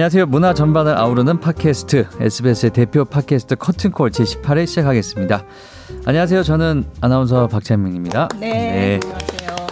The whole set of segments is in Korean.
안녕하세요. 문화 전반을 아우르는 팟캐스트 SBS의 대표 팟캐스트 커튼콜 제18회 시작하겠습니다. 안녕하세요. 저는 아나운서 박찬민입니다. 네, 네. 안녕하세요.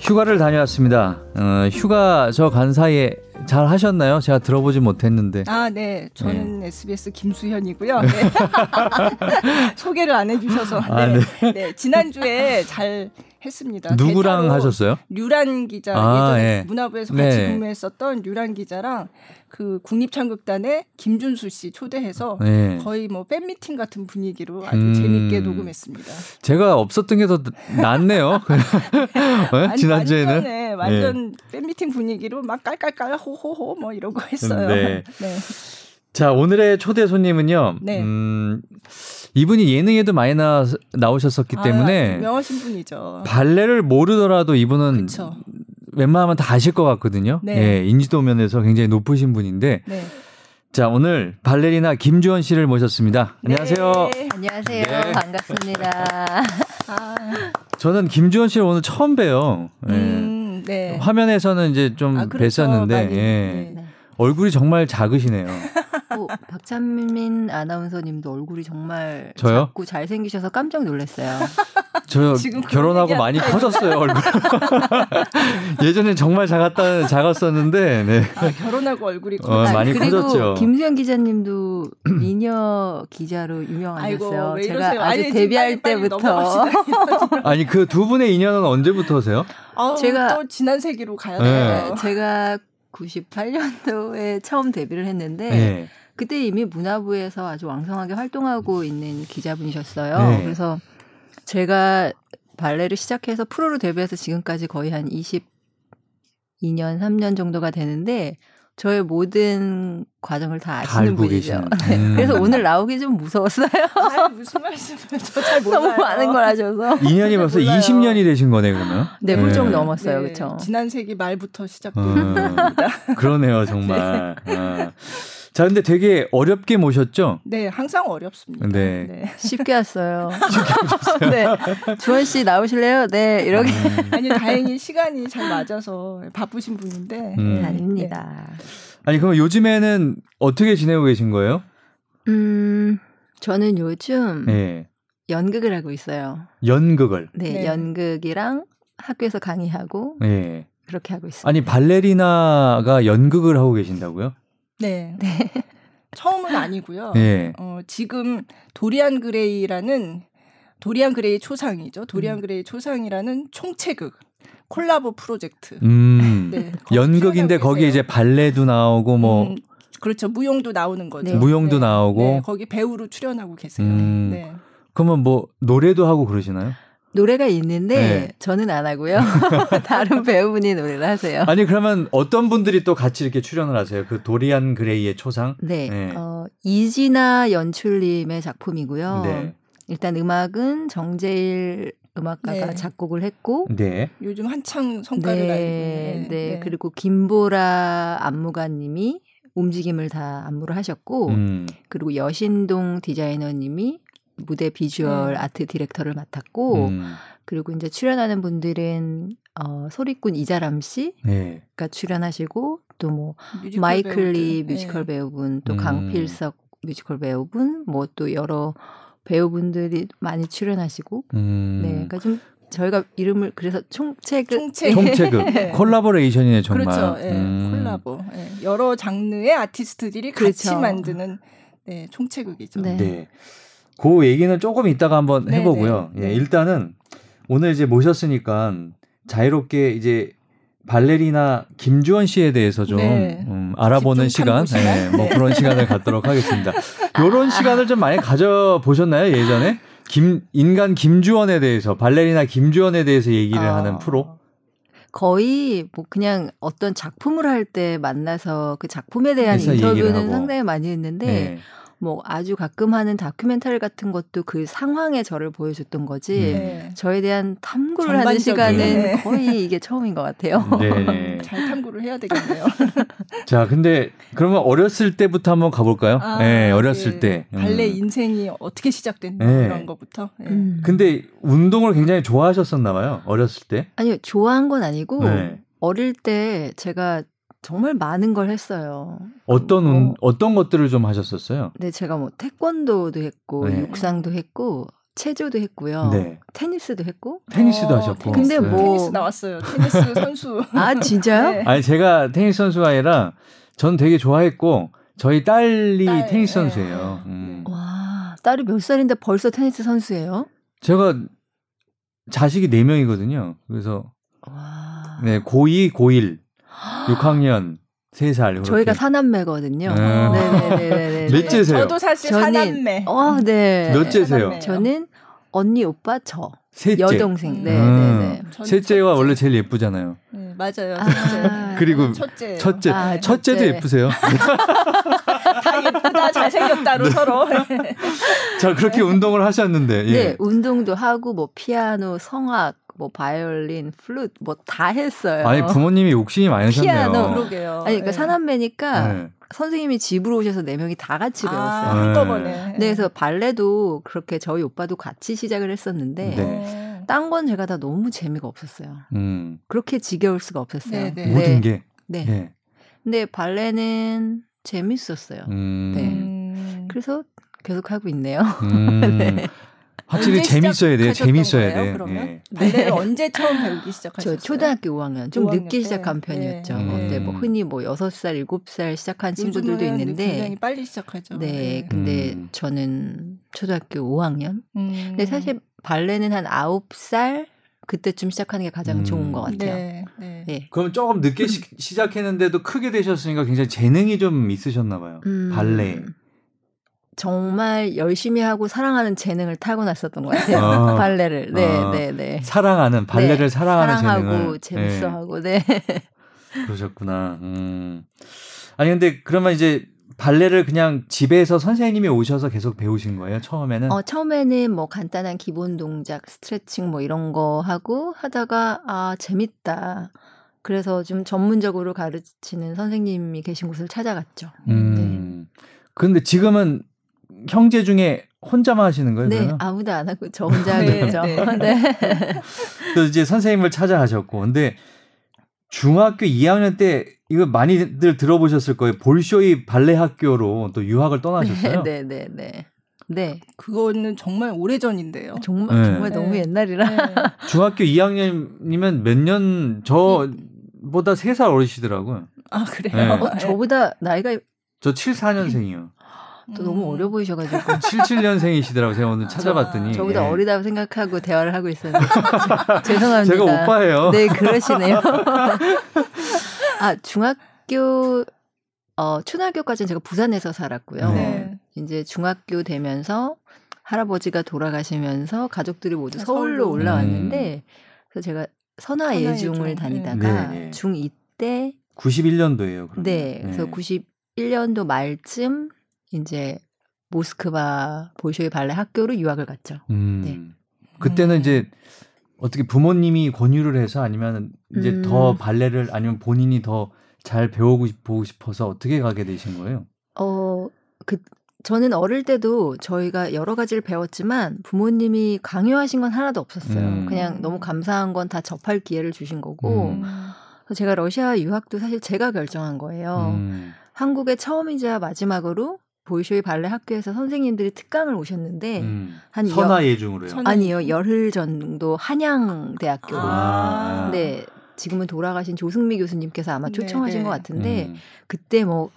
휴가를 다녀왔습니다. 어, 휴가 저 간 사이에 잘 하셨나요? 제가 들어보지 못했는데. 아, 네. 저는 네. SBS 김수현이고요. 네. 소개를 안 해주셔서. 아, 네. 네. 네. 지난주에 잘 했습니다. 누구랑 하셨어요? 류란 기자 아, 예전에 예. 문화부에서 같이 네. 근무했었던 류란 기자랑 그 국립창극단의 김준수 씨 초대해서 네. 거의 뭐 팬미팅 같은 분위기로 아주 음, 재밌게 녹음했습니다. 제가 없었던 게 더 낫네요. 네? 지난주에는 네, 완전 팬미팅 분위기로 막 깔깔깔 호호호 뭐 이러고 했어요. 네. 네. 자 오늘의 초대 손님은요. 네. 음, 이분이 예능에도 많이 나, 나오셨었기 아, 때문에 유명하신 분이죠. 발레를 모르더라도 이분은 그쵸. 웬만하면 다 아실 것 같거든요. 네. 예, 인지도 면에서 굉장히 높으신 분인데. 네. 자, 오늘 발레리나 김주원 씨를 모셨습니다. 네. 안녕하세요. 안녕하세요. 네. 반갑습니다. 아. 저는 김주원 씨를 오늘 처음 봬요. 예. 음, 네. 화면에서는 이제 좀 아, 그렇죠. 뵀었는데, 예. 네. 얼굴이 정말 작으시네요. 어, 박찬민 아나운서님도 얼굴이 정말 저요? 작고 잘생기셔서 깜짝 놀랐어요. 저 결혼하고 많이 커졌어요 얼굴. 예전엔 정말 작았다 작았었는데, 네. 아, 결혼하고 얼굴이 커. 어, 많이 그리고 커졌죠. 김수현 기자님도 미녀 기자로 유명하셨어요. 아이고, 제가 아주 아니, 데뷔할 빨리, 때부터. 아니 그 두 분의 인연은 언제부터세요? 아, 제가 또 지난 세기로 가야 돼요. 네. 제가 98년도에 처음 데뷔를 했는데. 네. 그때 이미 문화부에서 아주 왕성하게 활동하고 있는 기자분이셨어요. 네. 그래서 제가 발레를 시작해서 프로로 데뷔해서 지금까지 거의 한 22년, 3년 정도가 되는데 저의 모든 과정을 다 아시는 분이죠. 네. 음. 그래서 오늘 나오기 좀 무서웠어요. 아니, 무슨 말씀을 저잘 몰라요. 너무 많은 걸 하셔서. 2년이 벌써 20년이 되신 거네 그러면. 네, 훌쩍 네. 넘었어요. 네. 그렇죠. 지난 세기 말부터 시작된 겁니다. 어, 그러네요, 정말. 네. 어. 자, 근데 되게 어렵게 모셨죠? 네, 항상 어렵습니다. 네. 네. 쉽게 왔어요. 쉽게 네. 주원 씨 나오실래요? 네, 이렇게. 음. 아니, 다행히 시간이 잘 맞아서 바쁘신 분인데. 음. 네. 아닙니다. 아니, 그럼 요즘에는 어떻게 지내고 계신 거예요? 음, 저는 요즘 네. 연극을 하고 있어요. 연극을? 네, 네. 연극이랑 학교에서 강의하고 네. 그렇게 하고 있습니다. 아니, 발레리나가 연극을 하고 계신다고요? 네. 네. 처음은 아니고요. 네. 어, 지금 도리안 그레이라는 도리안 그레이 초상이죠. 도리안 음. 그레이 초상이라는 총체극 콜라보 프로젝트. 음. 네, 연극인데 거기 이제 발레도 나오고 뭐 음, 그렇죠. 무용도 나오는 거죠. 네. 무용도 네. 나오고 네, 거기 배우로 출연하고 계세요. 음. 네. 그러면 뭐 노래도 하고 그러시나요? 노래가 있는데 네. 저는 안 하고요. 다른 배우분이 노래를 하세요. 아니 그러면 어떤 분들이 또 같이 이렇게 출연을 하세요? 그 도리안 그레이의 초상? 네. 네. 어, 이지나 연출님의 작품이고요. 네. 일단 음악은 정재일 음악가가 네. 작곡을 했고 네. 요즘 한창 성과를 네. 알리고 네. 네. 그리고 김보라 안무가님이 움직임을 다 안무를 하셨고 음. 그리고 여신동 디자이너님이 무대 비주얼 네. 아트 디렉터를 맡았고 음. 그리고 이제 출연하는 분들은 어 소리꾼 이자람 씨가 네. 출연하시고 또 뭐 마이클 리 뮤지컬 네. 배우분 또 음. 강필석 뮤지컬 배우분 뭐 또 여러 배우분들이 많이 출연하시고 음. 네 그러니까 좀 저희가 이름을 그래서 총체극 총체극, 총체극. 네. 콜라보레이션이네 정말 그렇죠 네. 음. 콜라보 네. 여러 장르의 아티스트들이 같이 그렇죠. 만드는 네, 총체극이죠. 네. 네. 그 얘기는 조금 이따가 한번 네네. 해보고요. 네. 예, 일단은 오늘 이제 모셨으니까 자유롭게 이제 발레리나 김주원 씨에 대해서 좀 네. 음, 알아보는 시간, 네, 뭐 네. 그런 시간을 갖도록 하겠습니다. 이런 시간을 좀 많이 가져 보셨나요 예전에? 김 인간 김주원에 대해서 발레리나 김주원에 대해서 얘기를 아. 하는 프로? 거의 뭐 그냥 어떤 작품을 할 때 만나서 그 작품에 대한 인터뷰는 상당히 많이 했는데. 네. 뭐 아주 가끔 하는 다큐멘터리 같은 것도 그 상황에 저를 보여줬던 거지 네. 저에 대한 탐구를 하는 시간은 네. 거의 이게 처음인 것 같아요. 네. 잘 탐구를 해야 되겠네요. 자, 근데 그러면 어렸을 때부터 한번 가볼까요? 아, 네, 어렸을 예. 때 발레 음. 인생이 어떻게 시작됐나 네. 그런 것부터. 예. 음. 근데 운동을 굉장히 좋아하셨었나 봐요. 어렸을 때? 아니요, 좋아한 건 아니고 네. 어릴 때 제가 정말 많은 걸 했어요. 어떤 뭐, 어떤 것들을 좀 하셨었어요? 네, 제가 뭐 태권도도 했고 네. 육상도 했고 체조도 했고요. 네. 테니스도 했고. 테니스도 어, 하셨고. 근데 네. 뭐 테니스 나왔어요. 테니스 선수. 아 진짜요? 네. 아니 제가 테니스 선수가 아니라 전 되게 좋아했고 저희 딸이 딸, 테니스 네. 선수예요. 음. 와 딸이 몇 살인데 벌써 테니스 선수예요? 제가 자식이 4 명이거든요. 그래서 와. 네 고2, 고1, 6학년 3살. 이렇게. 저희가 사남매거든요. 네. 네네네. 몇째세요? 저도 사실 저는, 사남매. 어, 네. 몇째세요? 저는 언니, 오빠, 저. 셋째. 여동생. 네, 음. 네, 네. 셋째가 원래 제일 예쁘잖아요. 네, 맞아요. 아, 그리고 첫째. 첫째. 아, 첫째도 첫째. 예쁘세요? 다 예쁘다, 잘생겼다로 네. 서로. 자, 그렇게 운동을 하셨는데. 예. 네, 운동도 하고 뭐 피아노, 성악, 뭐 바이올린, 플룻 뭐 다 했어요. 아니 부모님이 욕심이 많으셨네요. 피아노 그러게요. 아니 그러니까 네. 사남매니까 네. 선생님이 집으로 오셔서 네 명이 다 같이 아, 배웠어요. 한꺼번에. 네. 그래서 발레도 그렇게 저희 오빠도 같이 시작을 했었는데 네. 딴건 제가 다 너무 재미가 없었어요. 음. 그렇게 지겨울 수가 없었어요. 네, 네. 모든 게. 네. 네. 근데 발레는 재밌었어요. 음. 네. 그래서 계속 하고 있네요. 음. 네. 확실히 재밌어야 돼요. 재밌어야 돼요. 그러면 네. 발레를 언제 처음 배우기 시작하셨어요? 저 초등학교 5학년 좀 5학년 늦게 때. 시작한 편이었죠. 네. 근데 뭐 흔히 뭐 6살, 7살 시작한 친구들도 있는데 굉장히 빨리 시작하죠. 네, 네. 근데 음. 저는 초등학교 5학년. 음. 근데 사실 발레는 한 9살 그때쯤 시작하는 게 가장 음. 좋은 것 같아요. 네, 네. 네. 그럼 조금 늦게 시, 작했는데도 크게 되셨으니까 굉장히 재능이 좀 있으셨나 봐요. 음. 발레. 정말 열심히 하고 사랑하는 재능을 타고났었던 것 같아요. 아, 발레를. 네, 아, 네, 네. 사랑하는 발레를 네, 사랑하는 사랑하고 재능을. 재밌어하고 네. 그러셨구나. 음. 아니 근데 그러면 이제 발레를 그냥 집에서 선생님이 오셔서 계속 배우신 거예요? 처음에는? 어, 처음에는 뭐 간단한 기본 동작, 스트레칭 뭐 이런 거 하고 하다가 아, 재밌다. 그래서 좀 전문적으로 가르치는 선생님이 계신 곳을 찾아갔죠. 음. 네. 근데 지금은 형제 중에 혼자만 하시는 거예요? 네, 그러면? 아무도 안 하고 저 혼자 하고 네. 네. 네. 또 이제 선생님을 찾아가셨고, 근데 중학교 2학년 때 이거 많이들 들어보셨을 거예요. 볼쇼이 발레 학교로 또 유학을 떠나셨어요? 네, 네, 네. 네. 그거는 정말 오래 전인데요. 정말 네. 정말 너무 네. 옛날이라. 네. 중학교 2학년이면 몇 년 저보다 3살 어리시더라고요. 아, 그래요? 어, 저보다 나이가 저 74년생이요. 또 너무 어려 보이셔가지고 77년생이시더라고 제가 오늘 찾아봤더니 저 보다 예. 어리다고 생각하고 대화를 하고 있었는데 죄송합니다. 제가 오빠예요. 네 그러시네요. 아 중학교 어 초등학교까지는 제가 부산에서 살았고요. 네. 이제 중학교 되면서 할아버지가 돌아가시면서 가족들이 모두 아, 서울로 올라왔는데 음. 그래서 제가 선화 예중을 다니다가 네. 중2 때 91년도예요. 그러면. 네, 그래서 네. 91년도 말쯤 이제 모스크바 볼쇼이 발레 학교로 유학을 갔죠. 음. 네. 그때는 음. 이제 어떻게 부모님이 권유를 해서 아니면 이제 음. 더 발레를 아니면 본인이 더 잘 배우고 보고 싶어서 어떻게 가게 되신 거예요? 어, 그 저는 어릴 때도 저희가 여러 가지를 배웠지만 부모님이 강요하신 건 하나도 없었어요. 음. 그냥 너무 감사한 건 다 접할 기회를 주신 거고. 음. 제가 러시아 유학도 사실 제가 결정한 거예요. 음. 한국에 처음이자 마지막으로 보이쇼이 발레 학교에서 선생님들이 특강을 오셨는데 음, 한 선화 예중으로요? 아니요 열흘 정도 한양 대학교로. 아. 네 지금은 돌아가신 조승미 교수님께서 아마 네, 초청하신 네네. 것 같은데 음. 그때 뭐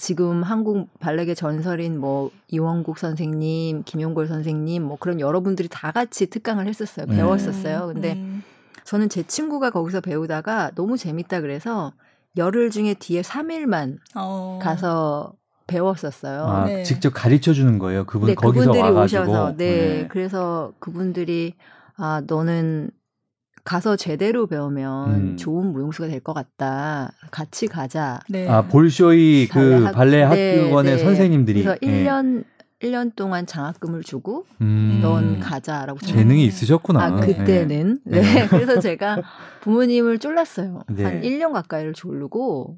지금 한국 발레계 전설인 뭐 이원국 선생님, 김용골 선생님 뭐 그런 여러분들이 다 같이 특강을 했었어요. 네. 배웠었어요. 근데 음. 저는 제 친구가 거기서 배우다가 너무 재밌다 그래서 열흘 중에 뒤에 3일만 어. 가서 배웠었어요. 아, 네. 직접 가르쳐 주는 거예요. 그분 네, 거기서 그분들이 와가지고. 오셔서 네, 네. 그래서 그분들이 아 너는 가서 제대로 배우면 음. 좋은 무용수가 될 것 같다. 같이 가자. 네. 아 볼쇼이 그 발레, 학... 네, 학원의 네. 선생님들이 그래서 1년 1년 동안 장학금을 주고 음. 넌 가자라고 재능이 있으셨구나. 아 그때는 네. 네. 그래서 제가 부모님을 쫄랐어요. 한 1년 가까이를 졸르고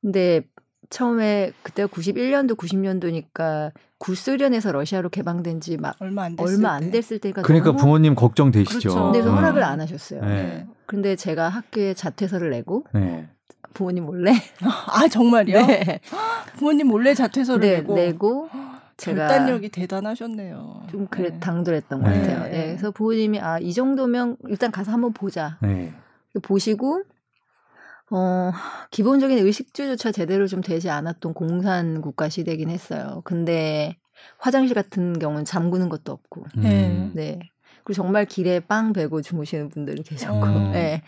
근데 처음에 그때가 91년도 90년도니까 구소련에서 러시아로 개방된 지 막 얼마 안 됐을, 얼마 안 됐을 때가 그러니까 부모님 걱정되시죠. 그렇죠. 근데서 음. 허락을 안 하셨어요. 네. 근데 제가 학교에 자퇴서를 내고 네. 부모님 몰래. 아 정말요? 네. 부모님 몰래 자퇴서를 네, 내고. 내고 결단력이 대단하셨네요. 좀 그래 네. 당돌했던 것 같아요. 네. 네. 그래서 부모님이 아 이 정도면 일단 가서 한번 보자. 네. 보시고 어 기본적인 의식주조차 제대로 좀 되지 않았던 공산 국가 시대긴 했어요. 근데 화장실 같은 경우는 잠그는 것도 없고. 음. 네. 그리고 정말 길에 빵 베고 주무시는 분들이 계셨고. 어. 네.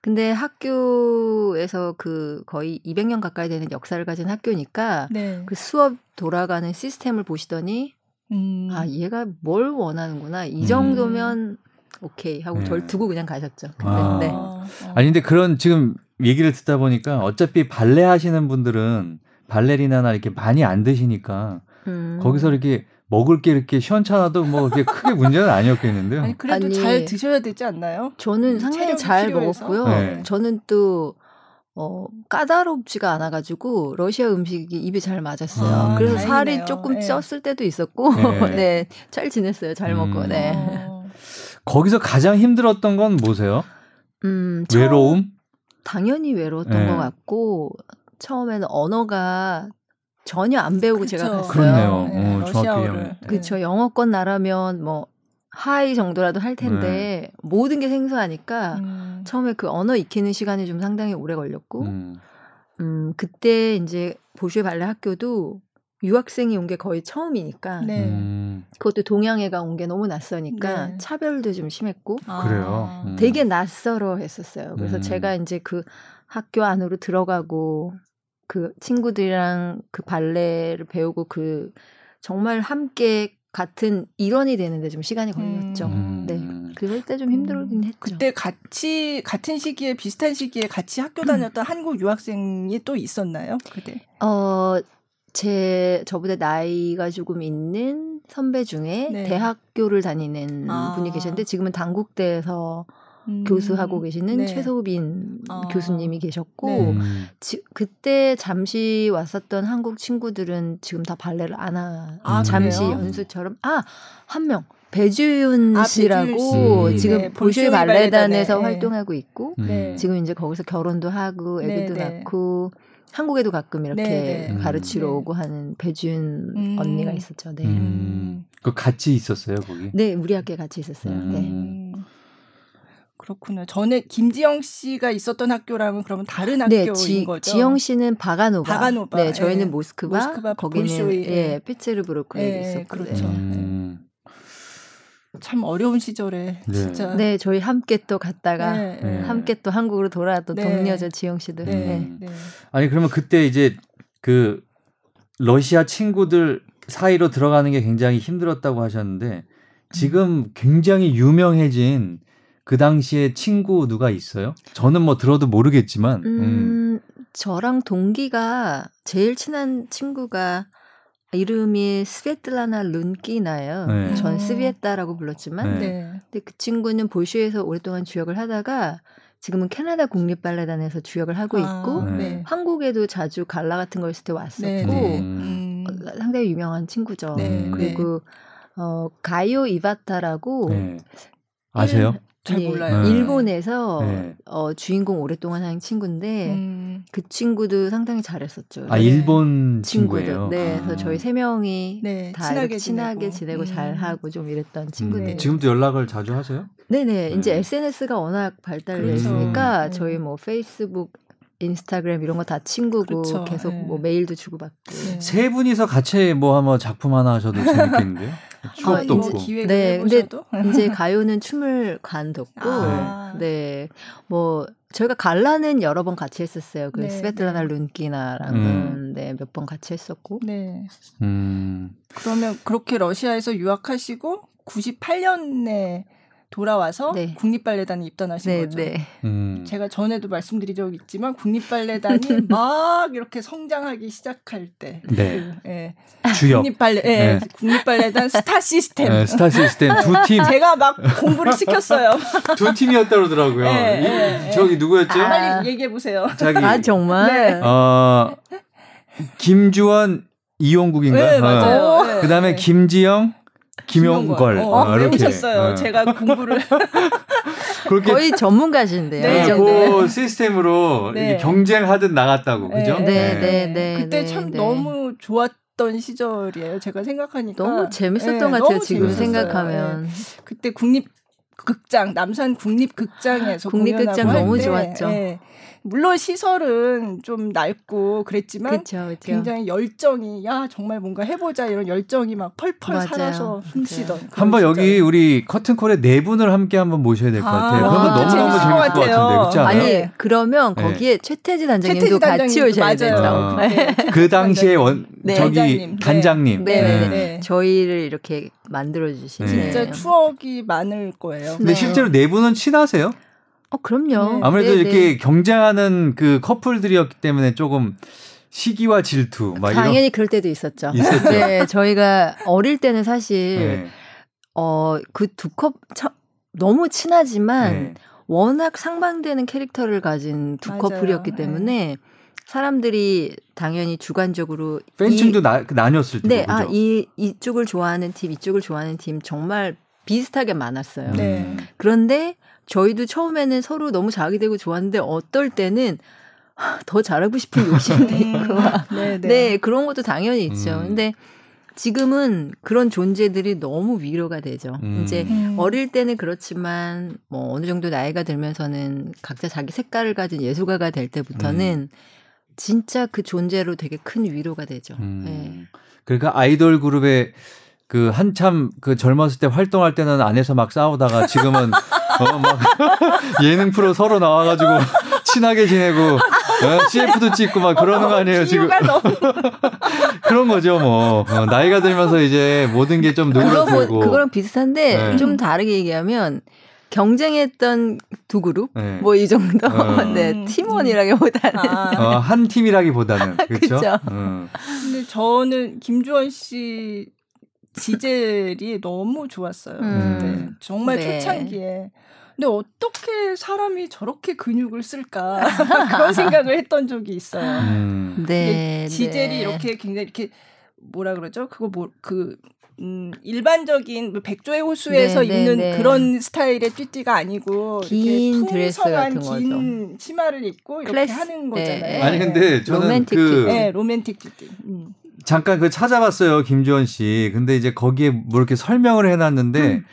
근데 학교에서 그 거의 200년 가까이 되는 역사를 가진 학교니까 네. 그 수업 돌아가는 시스템을 보시더니 음. 아 얘가 뭘 원하는구나 이 정도면 음. 오케이 하고 네. 절 두고 그냥 가셨죠. 근데, 아. 네. 아니 근데 그런 지금 얘기를 듣다 보니까 어차피 발레 하시는 분들은 발레리나나 이렇게 많이 안 드시니까 음. 거기서 이렇게 먹을 게 이렇게 시원찮아도 뭐 그게 크게 문제는 아니었겠는데요. 아니 그래도 아니, 잘 드셔야 되지 않나요? 저는 상당히 잘 필요해서. 먹었고요. 네. 저는 또 어, 까다롭지가 않아가지고 러시아 음식이 입에 잘 맞았어요. 아, 그래서 다행이네요. 살이 조금 네. 쪘을 때도 있었고, 네. 네, 잘 지냈어요. 잘 먹고, 음. 네. 어. 거기서 가장 힘들었던 건 뭐세요? 음, 외로움? 당연히 외로웠던 네. 것 같고 처음에는 언어가 전혀 안 배우고 그쵸. 제가 갔어요. 그렇네요. 네, 어, 러시아어를. 그렇죠. 영어권 나라면 뭐 하이 정도라도 할 텐데 네. 모든 게 생소하니까 음. 처음에 그 언어 익히는 시간이 좀 상당히 오래 걸렸고 음, 음 그때 이제 보슈 발레 학교도 유학생이 온 게 거의 처음이니까 네. 음. 그것도 동양애가 온 게 너무 낯서니까 네. 차별도 좀 심했고 아. 그래요. 음. 되게 낯설어 했었어요. 그래서 음. 제가 이제 그 학교 안으로 들어가고 그 친구들이랑 그 발레를 배우고 그 정말 함께 같은 일원이 되는데 좀 시간이 걸렸죠. 음. 네. 그럴 때 좀 힘들긴 음. 했죠. 그때 같이 같은 시기에 비슷한 시기에 같이 학교 다녔던 한국 유학생이 또 있었나요? 그때? 어, 제 저보다 나이가 조금 있는 선배 중에 네. 대학교를 다니는 아. 분이 계셨는데 지금은 당국대에서 음. 교수하고 계시는 네. 최소빈 아. 교수님이 계셨고 네. 음. 지, 그때 잠시 왔었던 한국 친구들은 지금 다 발레를 안 하. 아, 잠시 그래요? 연수처럼 아한 명. 배주윤 아, 씨라고 씨. 지금 네, 볼쇼 발레단에서 네. 활동하고 있고 네. 지금 이제 거기서 결혼도 하고 애들도 네, 낳고 한국에도 가끔 이렇게 네, 네. 가르치러 네. 오고 하는 배준 음. 언니가 있었죠. 네. 음. 그 같이 있었어요 거기? 네, 우리 학교에 같이 있었어요. 네. 음. 네. 그렇군요. 전에 김지영 씨가 있었던 학교랑은 그러면 다른 네, 학교인 지, 거죠? 지영 씨는 바가노바. 바가노바. 네, 저희는 예. 모스크바. 모스크바 거기는 볼쇼이. 예, 피츠르부르크에 예, 있었고. 그렇죠. 음. 참 어려운 시절에 네. 진짜. 네, 저희 함께 또 갔다가 네, 네. 함께 또 한국으로 돌아 또 네. 동료죠 지영 씨도. 네. 네. 네. 아니 그러면 그때 이제 그 러시아 친구들 사이로 들어가는 게 굉장히 힘들었다고 하셨는데 지금 굉장히 유명해진 그 당시에 친구 누가 있어요? 저는 뭐 들어도 모르겠지만. 음, 음. 저랑 동기가 제일 친한 친구가 이름이 스베틀라나 룬키나예요. 네. 전 스비에따라고 불렀지만, 네. 근데 그 친구는 볼쇼에서 오랫동안 주역을 하다가 지금은 캐나다 국립 발레단에서 주역을 하고 아, 있고 아, 네. 한국에도 자주 갈라 같은 거 있을 때 왔었고 네, 네. 음. 어, 상당히 유명한 친구죠. 네. 그리고 어 가요 이바타라고 아세요? 잘 몰라요. 네. 일본에서 네. 어, 주인공 오랫동안 한 친구인데 음. 그 친구도 상당히 잘했었죠. 아 일본 친구예요. 네, 그래서 아. 저희 세 명이 네, 다 친하게, 친하게 지내고, 음. 잘 하고 좀 이랬던 친구들. 음. 지금도 연락을 자주 하세요? 네네. 이제 SNS가 워낙 발달했으니까 그렇죠. 저희 뭐 페이스북 인스타그램 이런 거 다 친구고 그렇죠. 계속 네. 뭐 메일도 주고받고 네. 세 분이서 같이 뭐 한번 작품 하나 하셔도 재밌겠는데요? 추억도 아, 없고. 네, 근데 이제 가요는 춤을 관뒀고, 아. 네, 뭐 저희가 갈라는 여러 번 같이 했었어요. 그 네, 스베틀라나 네. 룬키나랑은 음. 네, 몇 번 같이 했었고. 네. 음. 그러면 그렇게 러시아에서 유학하시고 98년에 돌아와서 네. 국립발레단에 입단하신 네, 거죠. 네. 음. 제가 전에도 말씀드린 적이 있지만 국립발레단이 막 이렇게 성장하기 시작할 때, 네. 그, 예. 주역 국립발레, 예, 네. 국립발레단 스타 시스템, 네, 스타 시스템 두 팀. 제가 막 공부를 시켰어요. 두 팀이었다 그러더라고요. 네, 저기 누구였죠? 아, 빨리 얘기해 보세요. 자기. 아 정말. 어, 김주원 이용국인가? 네, 맞아요. 어. 그다음에 김지영 김용걸. 어, 어, 이렇게. 배우셨어요. 어. 제가 공부를. 그렇게 거의 전문가신데요. 네, 그 시스템으로 네. 경쟁하듯 나갔다고 그죠? 네, 네, 네. 네 그때 네, 참 너무 좋았. 던 시절이에요. 제가 생각하니까 너무 재밌었던 것 같아요. 지금 재밌었어요. 생각하면 그때 국립 극장 남산 국립 극장에서 국립 극장 너무 좋았죠. 네. 물론 시설은 좀 낡고 그랬지만 그쵸, 그쵸. 굉장히 열정이 야 정말 뭔가 해보자 이런 열정이 막 펄펄 맞아요. 살아서 숨쉬던 한번 여기 우리 커튼콜에 네 분을 함께 한번 모셔야 될 것 같아요. 아, 그러면 너무 너무 재밌을 것, 같은데 그렇지 않아요? 아니 그러면 네. 거기에 최태지 단장님도 같이 오셔야. 어, 네. 그 당시에 원 네. 저기 단장님. 단장님. 네. 네. 네. 저희를 이렇게 만들어 주신 진짜 추억이 많을 거예요. 근데 실제로 네 분은 친하세요? 어, 그럼요. 네. 아무래도 네, 이렇게 네. 경쟁하는 그 커플들이었기 때문에 조금 시기와 질투 막 당연히 이런... 그럴 때도 있었죠. 있었죠. 네, 저희가 어릴 때는 사실 네. 어그 두 컵 너무 친하지만 네. 워낙 상반되는 캐릭터를 가진 두 맞아요. 커플이었기 네. 때문에 사람들이 당연히 주관적으로 팬층도 이, 나, 나뉘었을 때 네, 아, 이 이쪽을 좋아하는 팀, 이쪽을 좋아하는 팀 정말 비슷하게 많았어요. 네. 그런데 저희도 처음에는 서로 너무 자기되고 좋았는데 어떨 때는 더 잘하고 싶은 욕심도 음. 있고. 네, 그런 것도 당연히 있죠. 음. 근데 지금은 그런 존재들이 너무 위로가 되죠. 음. 이제 음. 어릴 때는 그렇지만 뭐 어느 정도 나이가 들면서는 각자 자기 색깔을 가진 예술가가 될 때부터는 음. 진짜 그 존재로 되게 큰 위로가 되죠. 음. 네. 그러니까 아이돌 그룹의 그 한참 그 젊었을 때 활동할 때는 안에서 막 싸우다가 지금은 어 막 예능 프로 서로 나와가지고 친하게 지내고 어, CF도 찍고 막 그러는 거 아니에요 지금 그런 거죠 뭐 어, 나이가 들면서 이제 모든 게 좀 누그러들고 그거랑 비슷한데 네. 좀 다르게 얘기하면 경쟁했던 두 그룹 네. 뭐이 정도 어. 네 팀원이라기보다는 아. 어, 한 팀이라기보다는 그렇죠. 음. 근데 저는 김주원 씨 지젤이 너무 좋았어요. 음. 네. 정말 네. 초창기에. 근데 어떻게 사람이 저렇게 근육을 쓸까 그런 생각을 했던 적이 있어요. 음. 네, 지젤이 네. 이렇게 굉장히 이렇게 뭐라 그러죠? 그거 뭐그 음, 일반적인 뭐 백조의 호수에서 네, 네 입는 네, 그런 스타일의 튀튀가 아니고 긴 드레스 같은 긴 거죠. 치마를 입고 이렇게 클래스, 하는 네. 거잖아요. 아니 근데 저는 로맨틱 그 네, 로맨틱 튀튀. 음. 잠깐 그 찾아봤어요 김주원 씨. 근데 이제 거기에 뭐 이렇게 설명을 해놨는데 음.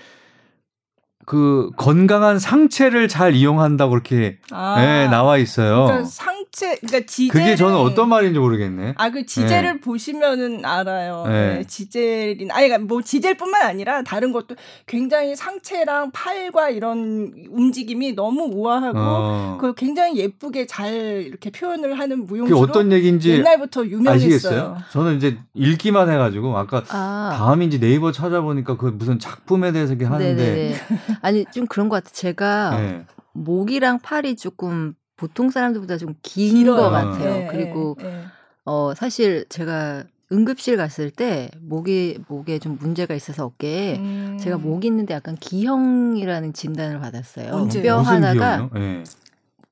그 건강한 상체를 잘 이용한다고 그렇게 아, 네, 나와 있어요. 그러니까 상 지체 그러니까 지젤 그게 저는 어떤 말인지 모르겠네. 아 그 지젤을 네. 보시면은 알아요. 네. 네, 지젤이나 아니 그러니까 뭐 지젤뿐만 아니라 다른 것도 굉장히 상체랑 팔과 이런 움직임이 너무 우아하고 어. 그 굉장히 예쁘게 잘 이렇게 표현을 하는 무용수로 그게 어떤 얘기인지 옛날부터 유명했어요. 아시겠어요? 저는 이제 읽기만 해가지고 아까 아. 다음인지 네이버 찾아보니까 그 무슨 작품에 대해서 이렇게 하는데. 아니 좀 그런 것 같아. 제가 네. 목이랑 팔이 조금 보통 사람들보다 좀 긴 것 같아요. 네, 그리고 네, 어 사실 제가 응급실 갔을 때 목이 목에 좀 문제가 있어서 어깨에 음. 제가 목이 있는데 약간 기형이라는 진단을 받았어요. 언제? 뼈 하나가 네.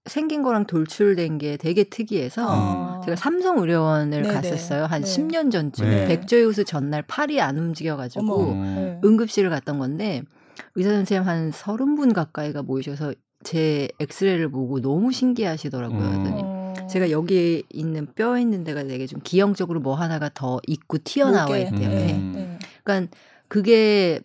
생긴 거랑 돌출된 게 되게 특이해서 어. 제가 삼성의료원을 네네. 갔었어요. 한 네. 10년 전쯤 네. 백조유수 전날 팔이 안 움직여가지고 네. 응급실을 갔던 건데 의사 선생님 한 서른 분 가까이가 모이셔서 제 엑스레이를 보고 너무 신기하시더라고요. 음. 제가 여기 있는 뼈 있는 데가 되게 좀 기형적으로 뭐 하나가 더 있고 튀어나와 있대요. 네. 음. 그러니까 그게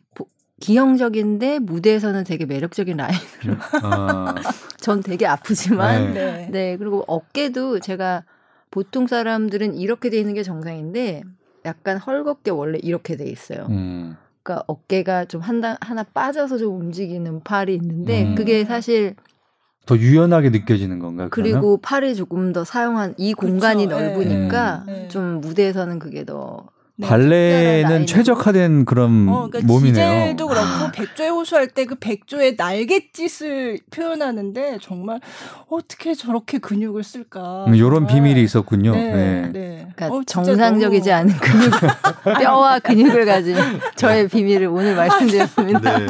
기형적인데 무대에서는 되게 매력적인 라인으로. 아. 전 되게 아프지만. 네. 네. 네. 그리고 어깨도 제가 보통 사람들은 이렇게 돼 있는 게 정상인데 약간 헐겁게 원래 이렇게 돼 있어요. 음. 그러니까 어깨가 좀 하나 하나 빠져서 좀 움직이는 팔이 있는데 음. 그게 사실 더 유연하게 느껴지는 건가요? 그리고 그러면? 팔이 조금 더 사용한 이 공간이 그쵸. 네. 넓으니까 네. 좀 무대에서는 그게 더 네, 발레는 최적화된 그런 어, 그러니까 몸이네요. 지젤도 그렇고 아. 백조의 호수할 때 그 백조의 날갯짓을 표현하는데 정말 어떻게 저렇게 근육을 쓸까? 이런 음, 비밀이 있었군요. 네, 네. 네. 그러니까 어, 정상적이지 너무... 않은 근육, 뼈와 근육을 가진 저의 비밀을 오늘 말씀드렸습니다. 네.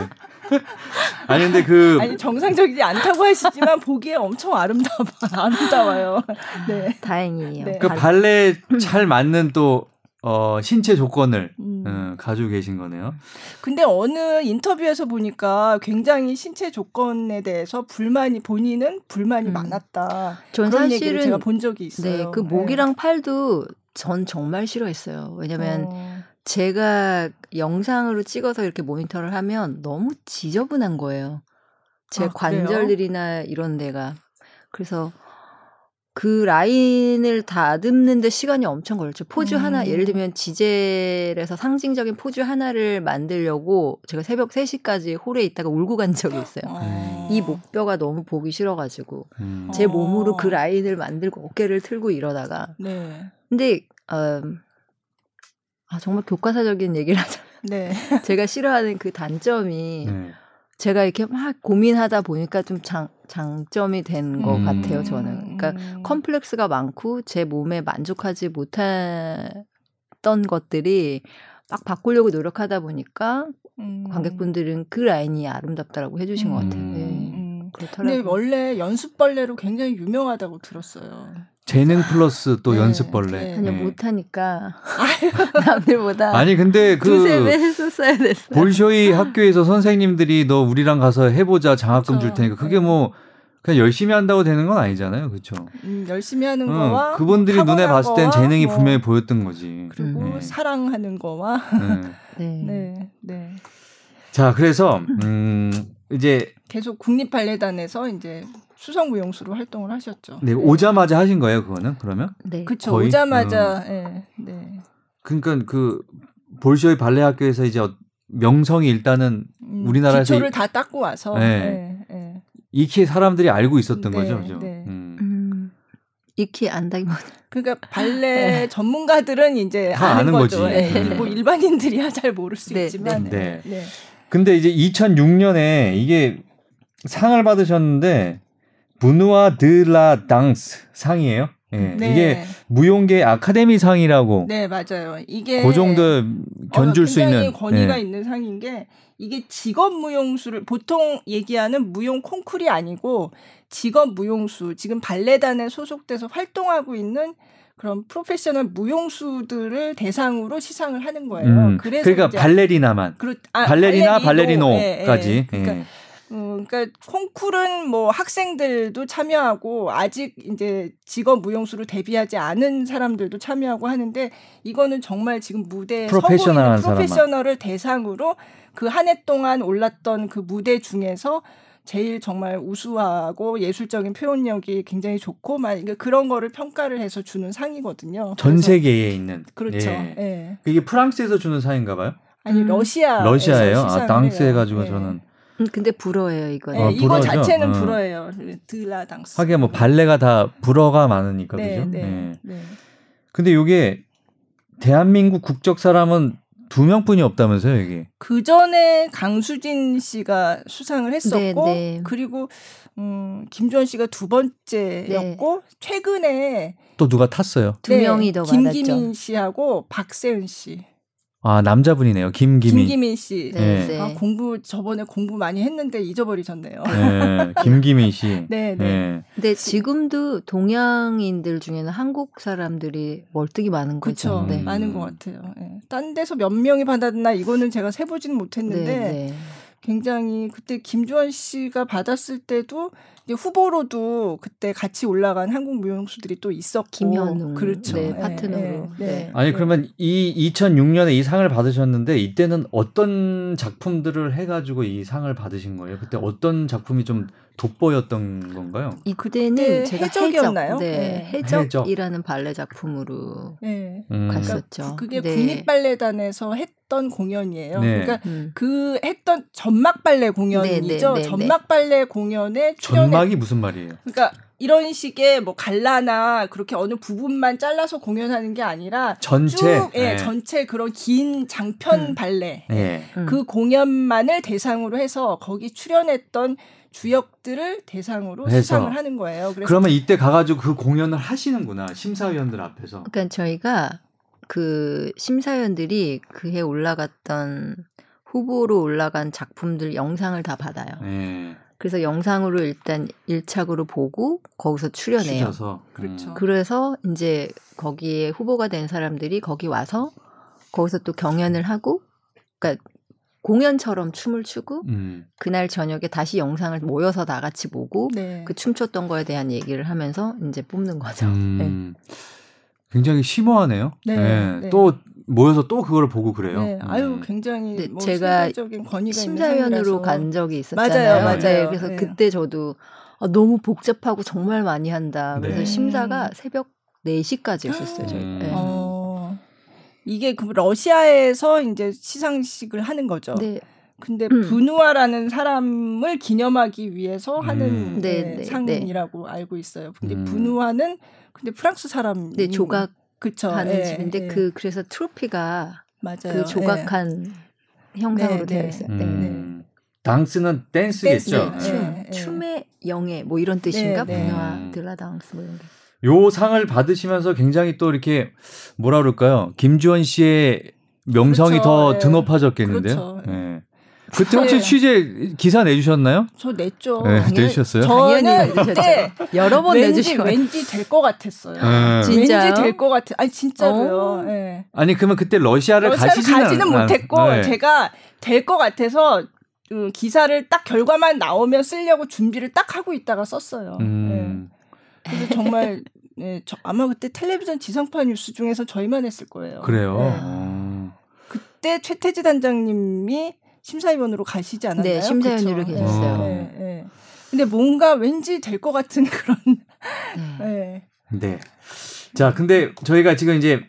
아니 근데 그 아니 정상적이지 않다고 하시지만 보기에 엄청 아름다워 아름다워요. 네. 다행이에요. 네. 그 발레 잘 맞는 또 어, 신체 조건을 음. 어, 가지고 계신 거네요. 근데 어느 인터뷰에서 보니까 굉장히 신체 조건에 대해서 불만이 본인은 불만이 음. 많았다. 전 그런 사실은 얘기를 제가 본 적이 있어요. 네, 그 목이랑 네. 팔도 전 정말 싫어했어요. 왜냐면 어. 제가 영상으로 찍어서 이렇게 모니터를 하면 너무 지저분한 거예요. 제 아, 관절들이나 이런 데가. 그래서 그 라인을 다듬는데 시간이 엄청 걸렸죠. 포즈 음. 하나, 예를 들면 지젤에서 상징적인 포즈 하나를 만들려고 제가 새벽 3시까지 홀에 있다가 울고 간 적이 있어요. 음. 이 목뼈가 너무 보기 싫어가지고 음. 제 몸으로 그 어. 라인을 만들고 어깨를 틀고 이러다가. 네. 근데, 음, 아, 정말 교과서적인 얘기를 하자면. 네. 제가 싫어하는 그 단점이 네. 제가 이렇게 막 고민하다 보니까 좀 장, 장점이 된것 음. 같아요, 저는. 그러니까 음. 컴플렉스가 많고 제 몸에 만족하지 못했던 것들이 막 바꾸려고 노력하다 보니까 음. 관객분들은 그 라인이 아름답다라고 해주신 것 같아요. 네. 음. 그렇더라고요. 근데 원래 연습벌레로 굉장히 유명하다고 들었어요. 재능 플러스 또 네, 연습벌레. 네. 아니 네. 못하니까 남들보다 아니 근데 그 두세 배 했었어야 됐어. 볼쇼이 학교에서 선생님들이 너 우리랑 가서 해보자 장학금 그렇죠. 줄 테니까 그게 뭐 그냥 열심히 한다고 되는 건 아니잖아요, 그렇죠? 음, 열심히 하는 어, 거와 그분들이 눈에 봤을 땐 재능이 뭐, 분명히 보였던 거지. 그리고 네. 사랑하는 거와 네. 네. 네. 자, 그래서 음 이제 계속 국립 발레단에서 이제 수성무용수로 활동을 하셨죠. 네, 오자마자 하신 거예요, 그거는 그러면? 네, 그렇죠. 오자마자, 음. 네, 네. 그러니까 그 볼쇼이 발레 학교에서 이제 명성이 일단은 음, 우리나라에서 기초를 다 닦고 와서 네. 네, 네. 익히 사람들이 알고 있었던 네, 거죠, 그죠? 네. 음. 음. 익히 안다기보다. 그러니까 발레 네. 전문가들은 이제 다 아는, 거죠. 거지. 네. 뭐 일반인들이야 잘 모를 수 있지만. 네. 네. 근데 이제 2006년에 이게 상을 받으셨는데 부누아 드라 당스 상이에요. 예. 네. 이게 무용계 아카데미 상이라고. 네, 맞아요. 이게 그 정도 견줄 어, 수 있는 권위가 예. 있는 상인 게 이게 직업 무용수를 보통 얘기하는 무용 콩쿨이 아니고 직업 무용수 지금 발레단에 소속돼서 활동하고 있는 그런 프로페셔널 무용수들을 대상으로 시상을 하는 거예요. 음, 그래서 그러니까 발레리나만. 그렇, 아, 발레리나 발레리노, 발레리노까지. 예, 예. 그러니까 예. 음, 그러니까 콩쿨은 뭐 학생들도 참여하고 아직 이제 직업 무용수로 데뷔하지 않은 사람들도 참여하고 하는데 이거는 정말 지금 무대 프로페셔널 프로페셔널을 대상으로 그 한 해 동안 올랐던 그 무대 중에서 제일 정말 우수하고 예술적인 표현력이 굉장히 좋고 막 그런 거를 평가를 해서 주는 상이거든요. 전 세계에 있는 그렇죠. 예. 예. 이게 프랑스에서 주는 상인가 봐요? 아니 러시아 러시아예요. 아, 당스 해가지고 예. 저는 음, 근데 불어예요 이거는. 네, 어, 이거 자체는 어. 불어예요. 드라당스. 하긴 뭐 발레가 다 불어가 많으니까 네, 그죠? 네, 네. 네. 근데 이게 대한민국 국적 사람은 두 명뿐이 없다면서요 이게? 그 전에 강수진 씨가 수상을 했었고 네, 네. 그리고 음, 김주원 씨가 두 번째였고 네. 최근에 또 누가 탔어요? 두 명이 더 김기민 씨하고 박세은 씨. 아 남자분이네요. 김기민. 김기민 씨. 네. 네. 아, 공부 저번에 공부 많이 했는데 잊어버리셨네요. 네. 김기민 씨. 네, 네. 네. 근데 지금도 동양인들 중에는 한국 사람들이 멀뜨기 많은 거죠. 그렇죠. 네. 많은 것 같아요. 네. 딴 데서 몇 명이 받았나 이거는 제가 세보지는 못했는데 네, 네. 굉장히 그때 김주원 씨가 받았을 때도 이제 후보로도 그때 같이 올라간 한국 무용수들이 또 있었고. 김현웅. 그렇죠. 네, 파트너로. 네, 네, 네. 아니 그러면 이 2006년에 이 상을 받으셨는데 이때는 어떤 작품들을 해가지고 이 상을 받으신 거예요? 그때 어떤 작품이 좀 돋보였던 건가요? 이때는 제가 해적이었나요? 네, 해적이라는 발레 작품으로 네. 음. 갔었죠. 그러니까 그게 국립발레단에서 했던 공연이에요. 그러니까 음. 그 했던 전막 발레 공연이죠. 전막 발레 공연에 출연 전막이 무슨 말이에요? 그러니까 이런 식의 뭐 갈라나 그렇게 어느 부분만 잘라서 공연하는 게 아니라 전체 쭉, 예, 네. 전체 그런 긴 장편 음. 발레 네. 그 공연만을 대상으로 해서 거기 출연했던 주역들을 대상으로 해서. 수상을 하는 거예요. 그러면 이때 가가지고 그 공연을 하시는구나 심사위원들 앞에서. 그러니까 저희가 그 심사위원들이 그해 올라갔던 후보로 올라간 작품들 영상을 다 받아요. 네. 그래서 영상으로 일단 1착으로 보고 거기서 출연해요. 서 그렇죠. 음. 그래서 이제 거기에 후보가 된 사람들이 거기 와서 거기서 또 경연을 하고 그러니까 공연처럼 춤을 추고 음. 그날 저녁에 다시 영상을 모여서 다 같이 보고 네. 그 춤췄던 거에 대한 얘기를 하면서 이제 뽑는 거죠. 음. 네. 굉장히 심오하네요. 네. 네. 네. 또 모여서 또 그걸 보고 그래요. 네. 아유 굉장히 네, 뭐 제가 심사위원으로 간 적이 있었잖아요. 맞아요, 맞아요. 그래서 그때 저도 아, 너무 복잡하고 정말 많이 한다. 그래서 심사가 새벽 4시까지였었어요. 저희. 음. 어. 이게 그 러시아에서 이제 시상식을 하는 거죠. 네. 근데 음. 분우아라는 사람을 기념하기 위해서 하는 음. 네, 네, 네, 상이라고 알고 있어요. 근데 음. 분우아는 근데 프랑스 사람 네, 조각 그쵸. 하는 네, 집인데 네. 그 그래서 트로피가 맞아요. 그 조각한 형상으로 되어 있어요. 네. 음. 당스는 댄스겠죠. 댄스, 춤, 춤의 영예 뭐 이런 뜻인가? 분우아 드라당스 뭐 이런 게. 요 상을 받으시면서 굉장히 또 이렇게 뭐라 그럴까요? 김주원 씨의 명성이 그렇죠. 더 네. 드높아졌겠는데요. 그렇죠. 네. 그때 혹시 네. 취재 기사 내주셨나요? 저 냈죠. 네, 내주셨어요? 저는 그때 여러 번 내주시고 왠지 될 것 같았어요. 네. 진짜 왠지 될 것 같아. 아니 진짜로요. 네. 아니 그러면 그때 러시아를, 러시아를 가시지는, 가지는 못했고 네. 제가 될 것 같아서 음, 기사를 딱 결과만 나오면 쓰려고 준비를 딱 하고 있다가 썼어요. 음. 네. 그래서 정말 네, 저 아마 그때 텔레비전 지상파 뉴스 중에서 저희만 했을 거예요. 그래요. 네. 아. 그때 최태지 단장님이 심사위원으로 가시지 않았나요? 네, 심사위원으로 계셨어요. 네, 네. 근데 뭔가 왠지 될 것 같은 그런. 네. 네. 자, 근데 저희가 지금 이제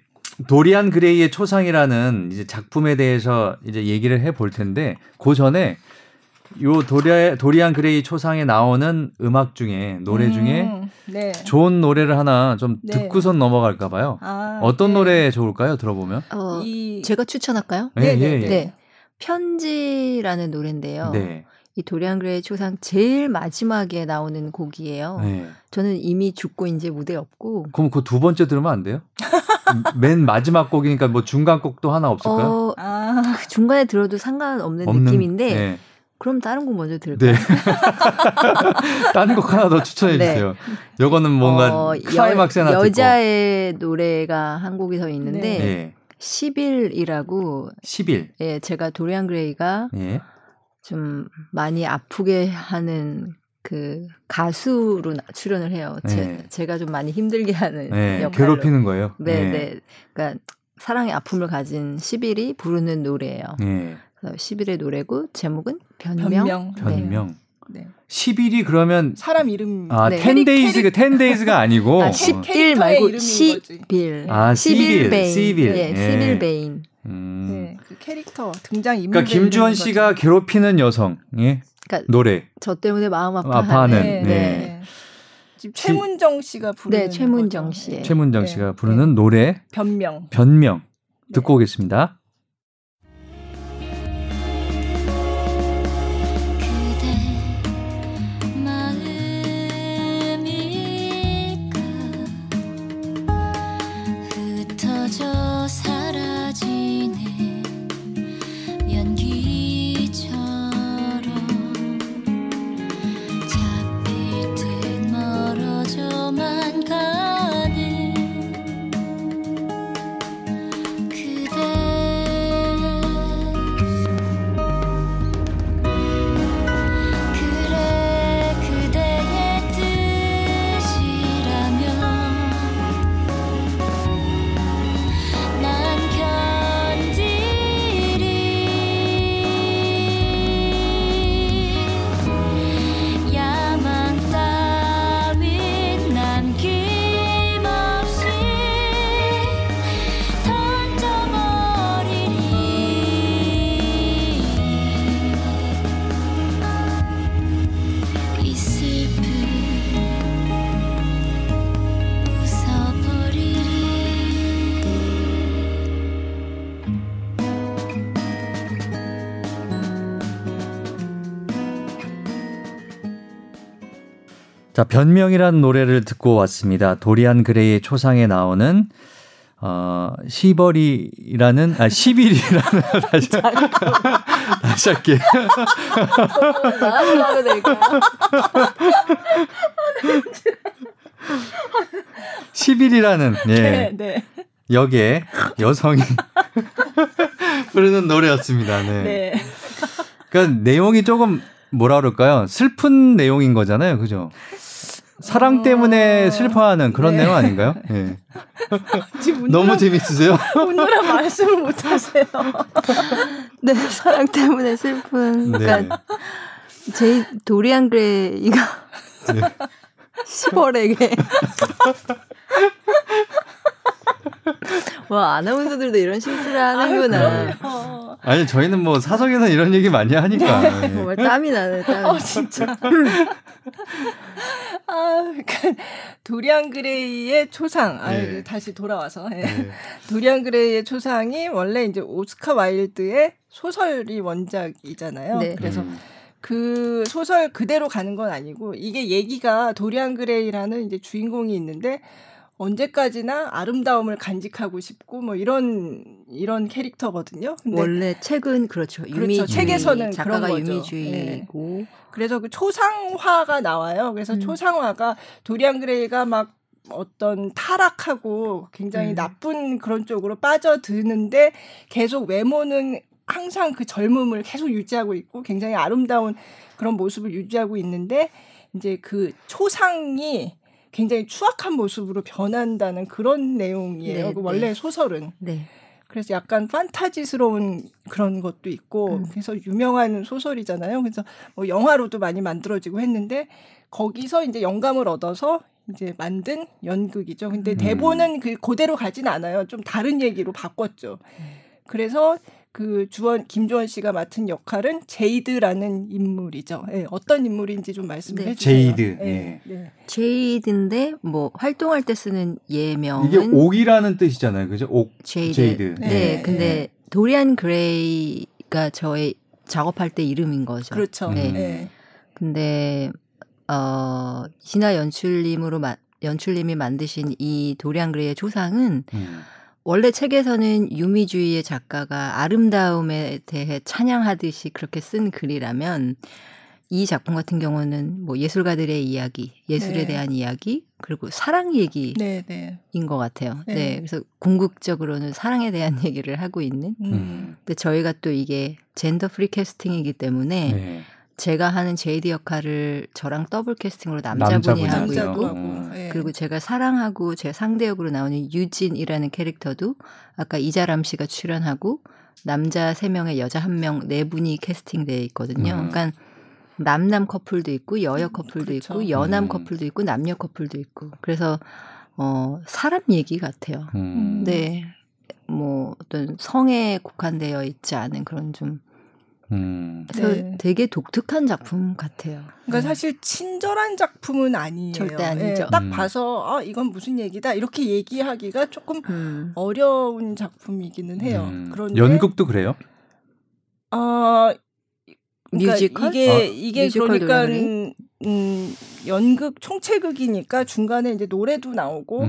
도리안 그레이의 초상이라는 이제 작품에 대해서 이제 얘기를 해 볼 텐데 그 전에 요 도리, 도리안 그레이 초상에 나오는 음악 중에 노래 중에 음, 네. 좋은 노래를 하나 좀 네. 듣고선 넘어갈까 봐요. 아, 어떤 네. 노래 좋을까요? 들어보면? 어, 이... 제가 추천할까요? 네, 네, 네. 네. 편지라는 노래인데요. 네. 이 도리안 그레이 초상 제일 마지막에 나오는 곡이에요. 네. 저는 이미 죽고 이제 무대 없고. 그럼 그 두 번째 들으면 안 돼요? 맨 마지막 곡이니까 뭐 중간 곡도 하나 없을까요? 어, 아. 그 중간에 들어도 상관없는 없는, 느낌인데 네. 그럼 다른 곡 먼저 들을까요? 네. 다른 곡 하나 더 추천해 네. 주세요. 요거는 뭔가 어, 클라이막스나 여자의 노래가 한 곡이 더 있는데 네. 시빌이라고 시빌. 예, 제가 도리안 그레이가 예. 좀 많이 아프게 하는 그 가수로 출연을 해요. 네. 제, 가좀 많이 힘들게 하는 네. 역할로. 괴롭히는 거예요. 네, 네. 네. 그러니까 사랑의 아픔을 가진 10일이 부르는 노래예요. 네. 10일의 노래고 제목은 변명. 변명. 변명. 네. 10일이 그러면 사람 이름 아, 네. 10days가 10days가 아니고 아, 10일 말고 10일. 아, 10일 베인. 10일. 예, 10일 베인. 음. 네, 그 캐릭터 등장 인물 그러니까 김주원 씨가 거죠. 괴롭히는 여성. 예. 그러니까 노래. 저 때문에 마음 아파하는. 아파하는. 네. 네. 네. 지금 최문정 씨가 부르는 네, 최문정 씨. 최문정 네. 씨가 부르는 노래 변명. 변명 듣고 오겠습니다. 자, 변명이라는 노래를 듣고 왔습니다. 도리안 그레이의 초상에 나오는 어, 시버리라는 아 10일이라는 다시 다시 할게. 나도 될까? 10일이라는 예. 네, 네. 역의 여성이 부르는 노래였습니다. 네. 네. 그러니까 내용이 조금 뭐라 그럴까요? 슬픈 내용인 거잖아요. 그죠? 사랑 때문에 어... 슬퍼하는 그런 네. 내용 아닌가요? 네. 너무 재밌으세요? 오늘은 말씀을 못 하세요. 네, 사랑 때문에 슬픈. 네. 그러니까 제 도리안 그레이가 네. 시빌에게 와 아나운서들도 이런 실수를 하는구나. 아, 아니 저희는 뭐 사석에서 이런 얘기 많이 하니까. 네. 정말 땀이 나네. 땀. 어 진짜. 아, 그러니까 도리안 그레이의 초상. 아, 네. 다시 돌아와서 네. 네. 도리안 그레이의 초상이 원래 이제 오스카 와일드의 소설이 원작이잖아요. 네. 그래서 음. 그 소설 그대로 가는 건 아니고 이게 얘기가 도리안 그레이라는 이제 주인공이 있는데 언제까지나 아름다움을 간직하고 싶고 뭐 이런 이런 캐릭터거든요. 원래 책은 그렇죠. 그렇죠. 유미주의 책에서는 작가가 그런 거죠. 유미주의고 네. 그래서 그 초상화가 나와요. 그래서 음. 초상화가 도리안 그레이가 막 어떤 타락하고 굉장히 음. 나쁜 그런 쪽으로 빠져드는데 계속 외모는 항상 그 젊음을 계속 유지하고 있고 굉장히 아름다운 그런 모습을 유지하고 있는데 이제 그 초상이 굉장히 추악한 모습으로 변한다는 그런 내용이에요. 네, 그 원래 네. 소설은. 네. 그래서 약간 판타지스러운 그런 것도 있고 음. 그래서 유명한 소설이잖아요. 그래서 뭐 영화로도 많이 만들어지고 했는데 거기서 이제 영감을 얻어서 이제 만든 연극이죠. 근데 음. 대본은 그 그대로 가진 않아요. 좀 다른 얘기로 바꿨죠. 음. 그래서 그 주원 김주원 씨가 맡은 역할은 제이드라는 인물이죠. 네, 어떤 인물인지 좀 말씀해 네. 주세요. 제이드. 네. 네. 제이드인데 뭐 활동할 때 쓰는 예명은 이게 옥이라는 뜻이잖아요. 그죠? 옥 제이드. 제이드. 네. 네. 근데 도리안 그레이가 저의 작업할 때 이름인 거죠. 그렇죠. 네. 네. 근데 어 진아 연출님으로 마, 연출님이 만드신 이 도리안 그레이의 초상은 음. 원래 책에서는 유미주의의 작가가 아름다움에 대해 찬양하듯이 그렇게 쓴 글이라면 이 작품 같은 경우는 뭐 예술가들의 이야기, 예술에 네. 대한 이야기, 그리고 사랑 얘기인 네, 네. 것 같아요. 네. 네. 그래서 궁극적으로는 사랑에 대한 얘기를 하고 있는. 음. 근데 저희가 또 이게 gender free 캐스팅이기 때문에 네. 제가 하는 제이드 역할을 저랑 더블 캐스팅으로 남자분이 하고 있고 음. 그리고 제가 사랑하고 제 상대 역으로 나오는 유진이라는 캐릭터도 아까 이자람 씨가 출연하고 남자 세명의 여자 한명네 분이 캐스팅돼 있거든요. 음. 그러니까 남남 커플도 있고 여여 커플도 그렇죠. 있고 여남 음. 커플도 있고 남녀 커플도 있고 그래서 어 사람 얘기 같아요. 음. 네. 뭐 어떤 성에 국한되어 있지 않은 그런 좀 음. 그래서 네. 되게 독특한 작품 같아요. 그러니까 네. 사실 친절한 작품은 아니에요. 절대 아니죠. 네, 딱 음. 봐서 아 이건 무슨 얘기다 이렇게 얘기하기가 조금 음. 어려운 작품이기는 해요. 음. 그런데 연극도 그래요? 어 그러니까 뮤지컬? 이게 어? 이게 그러니까 음, 연극 총체극이니까 중간에 이제 노래도 나오고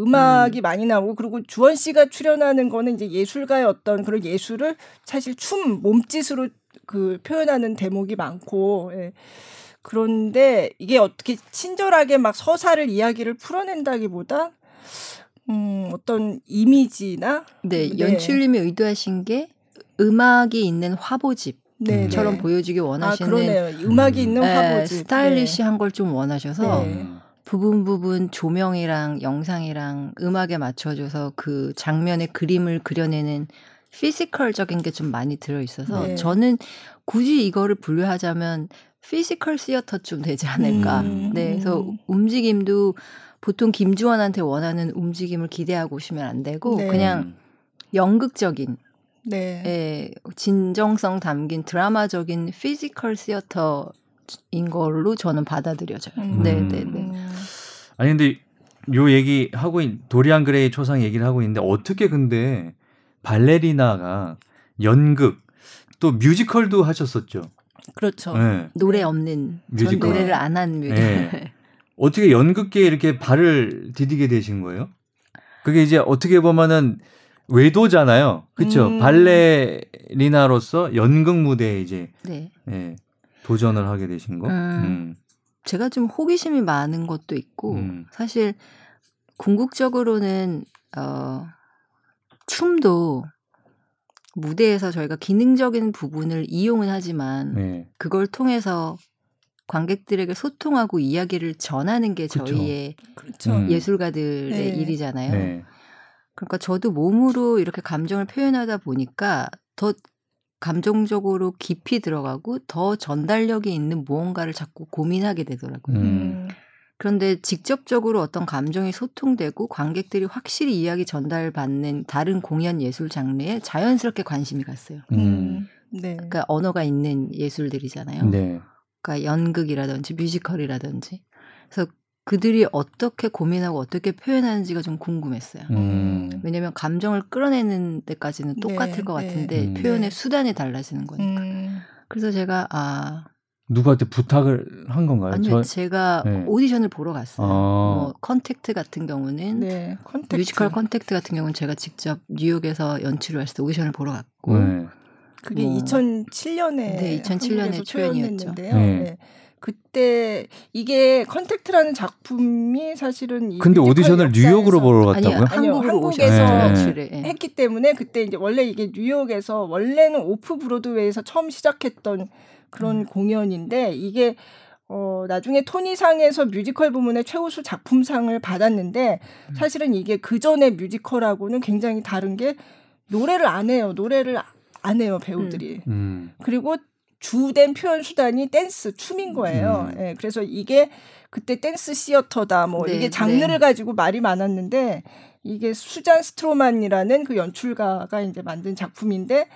음. 음악이 음. 많이 나오고 그리고 주원 씨가 출연하는 거는 이제 예술가의 어떤 그런 예술을 사실 춤 몸짓으로 그 표현하는 대목이 많고 예. 그런데 이게 어떻게 친절하게 막 서사를 이야기를 풀어낸다기보다 음, 어떤 이미지나 네, 네. 연출님이 의도하신 게 음악이 있는 화보집 처럼 네. 보여주기 원하시는 아, 그러네요. 음악이 있는 네, 화보집 stylish한 걸 좀 원하셔서 네. 부분 부분 조명이랑 영상이랑 음악에 맞춰줘서 그 장면의 그림을 그려내는 physical적인 게 좀 많이 들어 있어서 네. 저는 굳이 이거를 분류하자면 physical theater좀 되지 않을까. 음. 네, 그래서 움직임도 보통 김주원한테 원하는 움직임을 기대하고 오시면 안 되고 네. 그냥 연극적인 네. 예, 진정성 담긴 드라마적인 physical theater 인 걸로 저는 받아들여져요. 음. 네, 네, 네. 아니 근데 요 얘기 하고 있, 도리안 그레이 초상 얘기를 하고 있는데 어떻게 근데 발레리나가 연극 또 뮤지컬도 하셨었죠. 그렇죠. 네. 노래 없는 뮤지컬. 노래를 안 한 뮤지컬. 네. 어떻게 연극계에 이렇게 발을 디디게 되신 거예요? 그게 이제 어떻게 보면은 외도잖아요. 그렇죠. 음. 발레리나로서 연극 무대에 이제 네. 예, 도전을 하게 되신 거. 음. 음. 제가 좀 호기심이 많은 것도 있고 음. 사실 궁극적으로는 어 춤도 무대에서 저희가 기능적인 부분을 이용은 하지만 네. 그걸 통해서 관객들에게 소통하고 이야기를 전하는 게 그쵸. 저희의 그렇죠. 음. 예술가들의 네. 일이잖아요. 네. 그러니까 저도 몸으로 이렇게 감정을 표현하다 보니까 더 감정적으로 깊이 들어가고 더 전달력이 있는 무언가를 자꾸 고민하게 되더라고요. 음. 그런데 직접적으로 어떤 감정이 소통되고 관객들이 확실히 이야기 전달받는 다른 공연 예술 장르에 자연스럽게 관심이 갔어요. 음. 네. 그러니까 언어가 있는 예술들이잖아요. 네. 그러니까 연극이라든지 뮤지컬이라든지. 그래서 그들이 어떻게 고민하고 어떻게 표현하는지가 좀 궁금했어요. 음. 왜냐하면 감정을 끌어내는 데까지는 네, 똑같을 네, 것 같은데 네. 표현의 수단이 달라지는 거니까. 음. 그래서 제가 아 누구한테 부탁을 한 건가요? 아니요, 저... 제가 네. 오디션을 보러 갔어요. 아. 뭐 Contact 같은 경우는 네, Contact. 뮤지컬 Contact 같은 경우는 제가 직접 뉴욕에서 연출을 했을 때 오디션을 보러 갔고. 네. 그게 뭐, 2007년에 네, 2007년에 초연이었죠. 네. 네. 그때 이게 Contact라는 작품이 사실은 근데 오디션을 뉴욕으로 보러 갔다고요? 아니요, 아니요 한국에서 네. 했기 때문에 그때 이제 원래 이게 뉴욕에서 원래는 off Broadway에서 처음 시작했던 그런 음. 공연인데 이게 어, 나중에 토니상에서 뮤지컬 부문의 최우수 작품상을 받았는데 음. 사실은 이게 그 전에 뮤지컬하고는 굉장히 다른 게 노래를 안 해요. 노래를 안 해요, 배우들이. 음. 음. 그리고 주된 표현 수단이 댄스, 춤인 거예요. 음. 예, 그래서 이게 그때 댄스 theater다, 뭐 네, 이게 장르를 네. 가지고 말이 많았는데 이게 수잔 스트로만이라는 그 연출가가 이제 만든 작품인데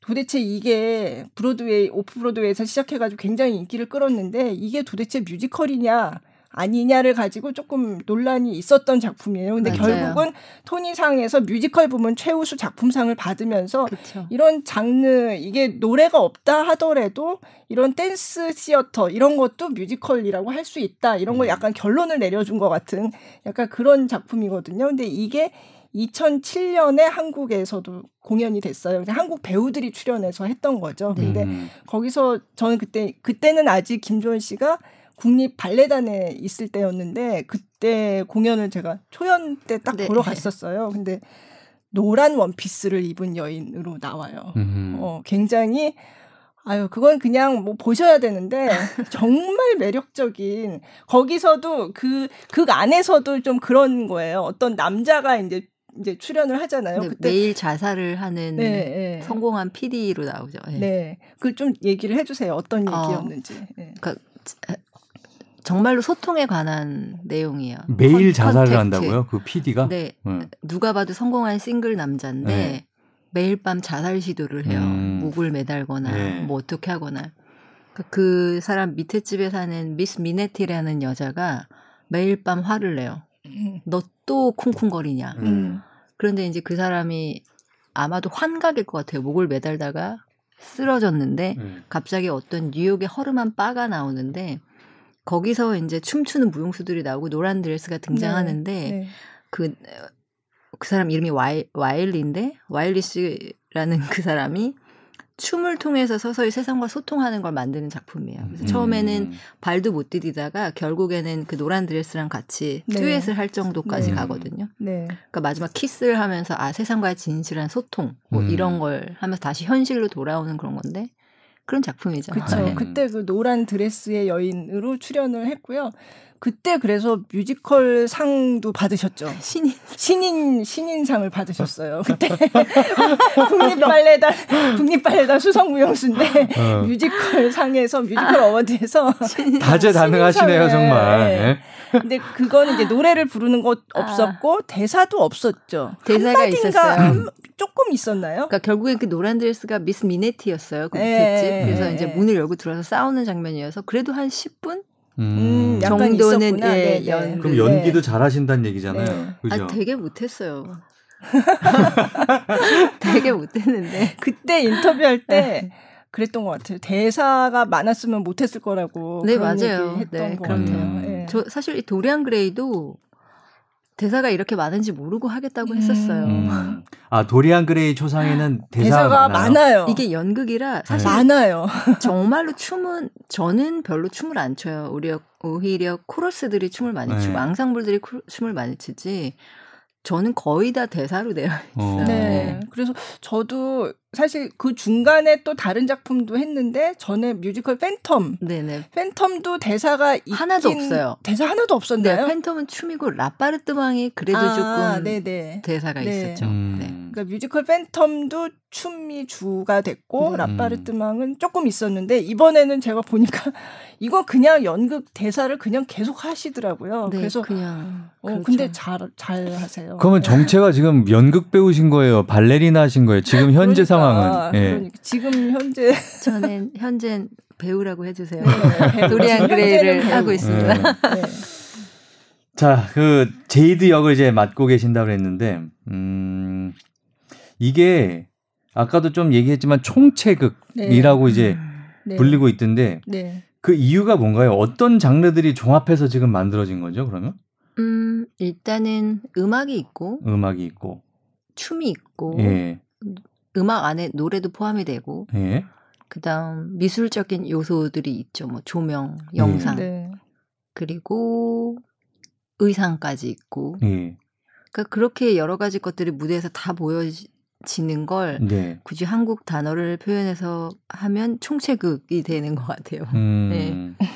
도대체 이게 브로드웨이 오프 브로드웨이에서 시작해가지고 굉장히 인기를 끌었는데 이게 도대체 뮤지컬이냐 아니냐를 가지고 조금 논란이 있었던 작품이에요. 근데 맞아요. 결국은 토니상에서 뮤지컬 부문 최우수 작품상을 받으면서 그쵸. 이런 장르 이게 노래가 없다 하더라도 이런 댄스 시어터 이런 것도 뮤지컬이라고 할 수 있다 이런 걸 음. 약간 결론을 내려준 것 같은 약간 그런 작품이거든요. 근데 이게 2007년에 한국에서도 공연이 됐어요. 한국 배우들이 출연해서 했던 거죠. 근데 음. 거기서 저는 그때 그때는 아직 김주원 씨가 국립 발레단에 있을 때였는데 그때 공연을 제가 초연 때 딱 네. 보러 갔었어요. 근데 노란 원피스를 입은 여인으로 나와요. 음. 어, 굉장히 아유, 그건 그냥 뭐 보셔야 되는데 정말 매력적인 거기서도 그, 그 안에서도 좀 그런 거예요. 어떤 남자가 이제 이제 출연을 하잖아요. 네, 그때 매일 자살을 하는 네, 네. 성공한 PD로 나오죠. 네. 네. 그 좀 얘기를 해주세요. 어떤 어, 얘기였는지. 어, 그러니까 정말로 소통에 관한 내용이에요. 매일 컨, 자살을 컨택트. 한다고요? 그 PD가? 네. 음. 누가 봐도 성공한 싱글 남자인데 네. 매일 밤 자살 시도를 해요. 음. 목을 매달거나 네. 뭐 어떻게 하거나. 그, 그 사람 밑에 집에 사는 미스 미네티라는 여자가 매일 밤 화를 내요. 음. 너또 쿵쿵거리냐. 음. 그런데 이제 그 사람이 아마도 환각일 것 같아요. 목을 매달다가 쓰러졌는데 음. 갑자기 어떤 뉴욕의 허름한 바가 나오는데 거기서 이제 춤추는 무용수들이 나오고 노란 드레스가 등장하는데 네, 네. 그, 그 사람 이름이 와일, 와일리인데 와일리 씨라는 그 사람이 춤을 통해서 서서히 세상과 소통하는 걸 만드는 작품이에요. 그래서 음. 처음에는 발도 못 디디다가 결국에는 그 노란 드레스랑 같이 네. 듀엣을 할 정도까지 네. 가거든요. 네. 그러니까 마지막 키스를 하면서 아 세상과의 진실한 소통 뭐 음. 이런 걸 하면서 다시 현실로 돌아오는 그런 건데 그런 작품이죠. 그렇죠. 네. 그때 그 노란 드레스의 여인으로 출연을 했고요. 그때 그래서 뮤지컬 상도 받으셨죠. 신인 신인 신인상을 받으셨어요. 그때 국립발레단 국립발레단 수석무용수인데 어. 뮤지컬 상에서 뮤지컬 아, award에서 다재다능하시네요 정말. 네. 근데 그거는 이제 노래를 부르는 것 아. 없었고 아. 대사도 없었죠. 대사가 있었어요. 한, 조금 있었나요? 그러니까 결국엔 그 노란 드레스가 미스 미네티였어요. 그 밑에 집. 그래서 이제 문을 열고 들어서 싸우는 장면이어서 그래도 한 10분 음, 정도는 예, 네, 네. 연 그럼 연기도 잘하신다는 얘기잖아요. 네. 그죠? 아, 되게 못했어요. 되게 못했는데 그때 인터뷰할 때 그랬던 것 같아요. 대사가 많았으면 못했을 거라고. 네 맞아요. 했던 네, 것 같아요. 음. 네. 저 사실 이 도리안 그레이도 대사가 이렇게 많은지 모르고 하겠다고 했었어요. 음. 아 도리안 그레이 초상에는 대사가, 대사가 많아요? 많아요? 이게 연극이라 사실 많아요. 정말로 춤은 저는 별로 춤을 안 춰요. 오히려 오히려 코러스들이 춤을 많이 추고 네. 앙상블들이 춤을 많이 추지. 저는 거의 다 대사로 되어 있어요. 어. 네. 그래서 저도 사실 그 중간에 또 다른 작품도 했는데 전에 뮤지컬 팬텀. 네네. Phantom도 대사가 하나도 없어요. 대사 하나도 없었나요? 네, Phantom은 춤이고 L'Appartement이 그래도 아, 조금 네네. 대사가 네. 있었죠. 음. 네. 그러니까 뮤지컬 Phantom도 춤이 주가 됐고 음. L'Appartement은 조금 있었는데 이번에는 제가 보니까 이거 그냥 연극 대사를 그냥 계속 하시더라고요. 네, 그래서 그냥 어, 그렇죠. 근데 잘 잘 하세요. 그러면 네. 정체가 지금 연극 배우신 거예요? 발레리나 하신 거예요? 지금 현재 그러니까, 상황은? 예. 그러니까 지금 현재 저는 현재 배우라고 해주세요. 네, 도리안 그레이를 하고 있습니다. 네. 네. 자, 그 제이드 역을 이제 맡고 계신다고 했는데, 음, 이게 아까도 좀 얘기했지만 총체극이라고 네. 이제 네. 불리고 있던데, 네. 그 이유가 뭔가요? 어떤 장르들이 종합해서 지금 만들어진 거죠? 그러면? 음, 일단은 음악이 있고, 음악이 있고, 춤이 있고, 예. 음악 안에 노래도 포함이 되고, 예. 그다음 미술적인 요소들이 있죠. 뭐 조명, 영상, 네. 그리고 의상까지 있고. 예. 그러니까 그렇게 여러 가지 것들이 무대에서 다 보여지 는 걸 네. 굳이 한국 단어를 표현해서 하면 총체극이 되는 것 같아요. 음. 네.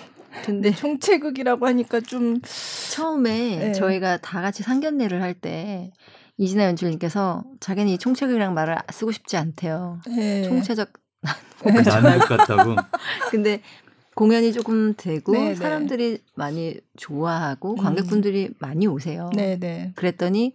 근데 총체극이라고 하니까 좀 처음에 네. 저희가 다 같이 상견례를 할 때 이진아 연출님께서 자기는 이 총체극이랑 말을 쓰고 싶지 않대요. 네. 총체적 안할 것 같다고. 근데 공연이 조금 되고 네네. 사람들이 많이 좋아하고 음. 관객분들이 음. 많이 오세요. 네네. 그랬더니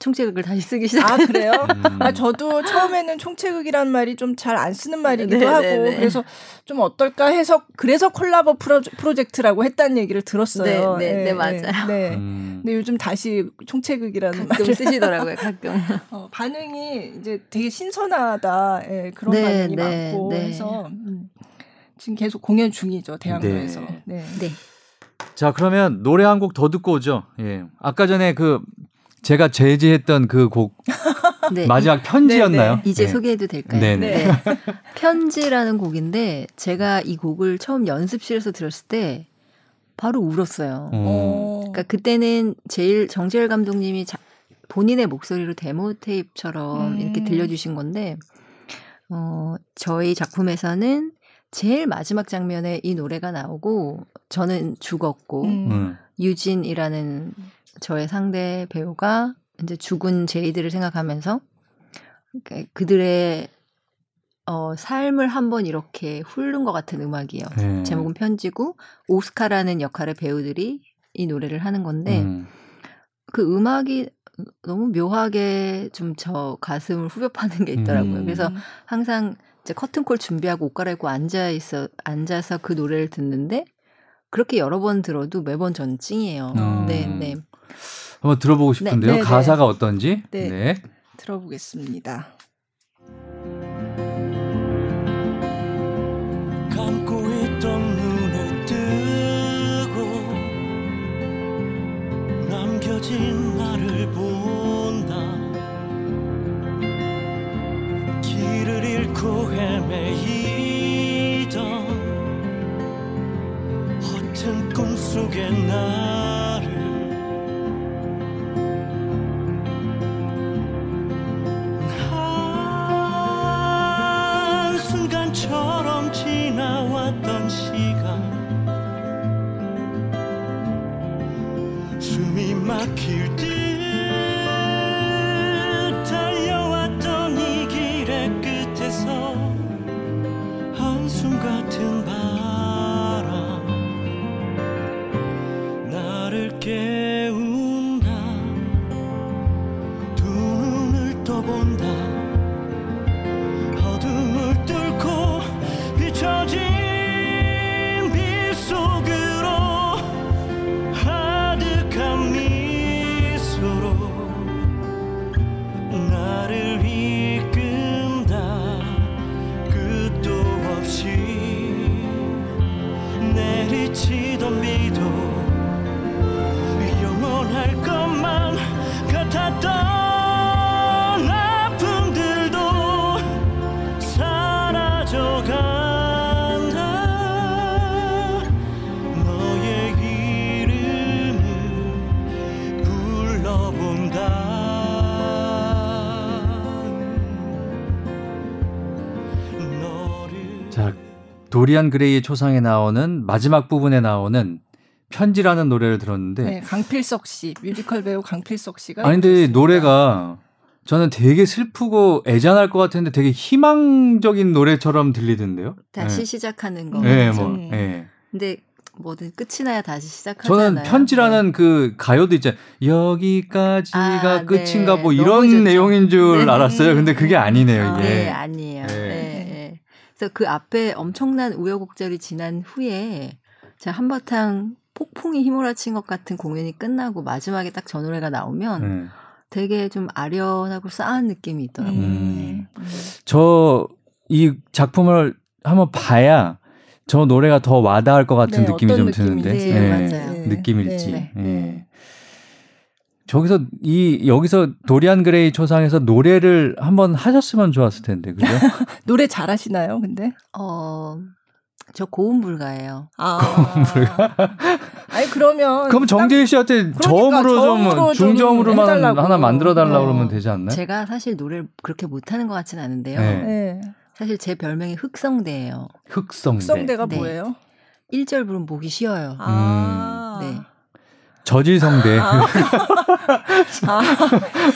총체극을 다시 쓰기 시작. 아 그래요? 음. 아 저도 처음에는 총체극이란 말이 좀 잘 안 쓰는 말이기도 네네네. 하고 그래서 좀 어떨까 해서 그래서 콜라보 프로, 프로젝트라고 했다는 얘기를 들었어요. 네, 네, 네, 네 맞아요. 네. 음. 근데 요즘 다시 총체극이라는 가끔 말을 쓰시더라고요. 가끔. 어, 반응이 이제 되게 신선하다. 예, 그런 네, 반응이 네, 많고 네. 해서. 음. 지금 계속 공연 중이죠 대학로에서. 네. 네. 네. 자 그러면 노래 한 곡 더 듣고 오죠. 예. 아까 전에 그 제가 제지했던 그 곡 네. 마지막 편지였나요? 네, 네. 이제 네. 소개해도 될까요? 네. 네. 편지라는 곡인데 제가 이 곡을 처음 연습실에서 들었을 때 바로 울었어요. 어. 그러니까 그때는 제일 정재열 감독님이 자, 본인의 목소리로 데모 테이프처럼 음. 이렇게 들려주신 건데 어, 저희 작품에서는 제일 마지막 장면에 이 노래가 나오고 저는 죽었고 음. 음. 유진이라는 저의 상대 배우가 이제 죽은 제이들을 생각하면서 그들의 어, 삶을 한번 이렇게 훑는 것 같은 음악이에요. 음. 제목은 편지고 오스카라는 역할의 배우들이 이 노래를 하는 건데 음. 그 음악이 너무 묘하게 좀 저 가슴을 후벼 파는 게 있더라고요. 음. 그래서 항상 이제 커튼콜 준비하고 옷 갈아입고 앉아 있어 앉아서 그 노래를 듣는데 그렇게 여러 번 들어도 매번 전 찡이에요. 음. 네, 네. 한번 들어보고 싶은데요. 네, 네, 가사가 어떤지. 네. 네. 들어보겠습니다. 도리안 그레이의 초상에 나오는 마지막 부분에 나오는 편지라는 노래를 들었는데 네, 강필석 씨 뮤지컬 배우 강필석 씨가 아니 근데 노래가 저는 되게 슬프고 애잔할 것 같은데 되게 희망적인 노래처럼 들리던데요. 다시 네. 시작하는 거. 네, 뭐. 네. 근데 뭐든 끝이 나야 다시 시작하잖아요. 저는 편지라는 네. 그 가요도 있잖아요. 여기까지가 아, 끝인가 네. 뭐 이런 내용인 줄 네. 알았어요. 근데 그게 아니네요, 이게. 네, 아니에요. 네. 그래서 그 앞에 엄청난 우여곡절이 지난 후에 제가 한바탕 폭풍이 휘몰아친 것 같은 공연이 끝나고 마지막에 딱 저 노래가 나오면 음. 되게 좀 아련하고 싸한 느낌이 있더라고요. 음. 네. 저이 작품을 한번 봐야 저 노래가 더 와닿을 것 같은 네, 느낌이 좀 드는데 네, 네, 맞아요. 느낌일지. 네. 네. 저기서 이 여기서 도리안 그레이 초상에서 노래를 한번 하셨으면 좋았을 텐데 그죠? 노래 잘하시나요? 근데 어. 저 고음 불가예요. 아. 고음 불가? 아니 그러면 그럼 정재일 씨한테 그러니까, 저음으로 좀 중저음으로만 하나 만들어 달라 고 어. 그러면 되지 않나요? 제가 사실 노래를 그렇게 못하는 것 같지는 않은데요. 네. 네. 사실 제 별명이 흑성대예요. 흑성대. 흑성대가 네. 뭐예요? 1절 부르면 목이 쉬어요. 아. 네. 저질성대. 아. 아.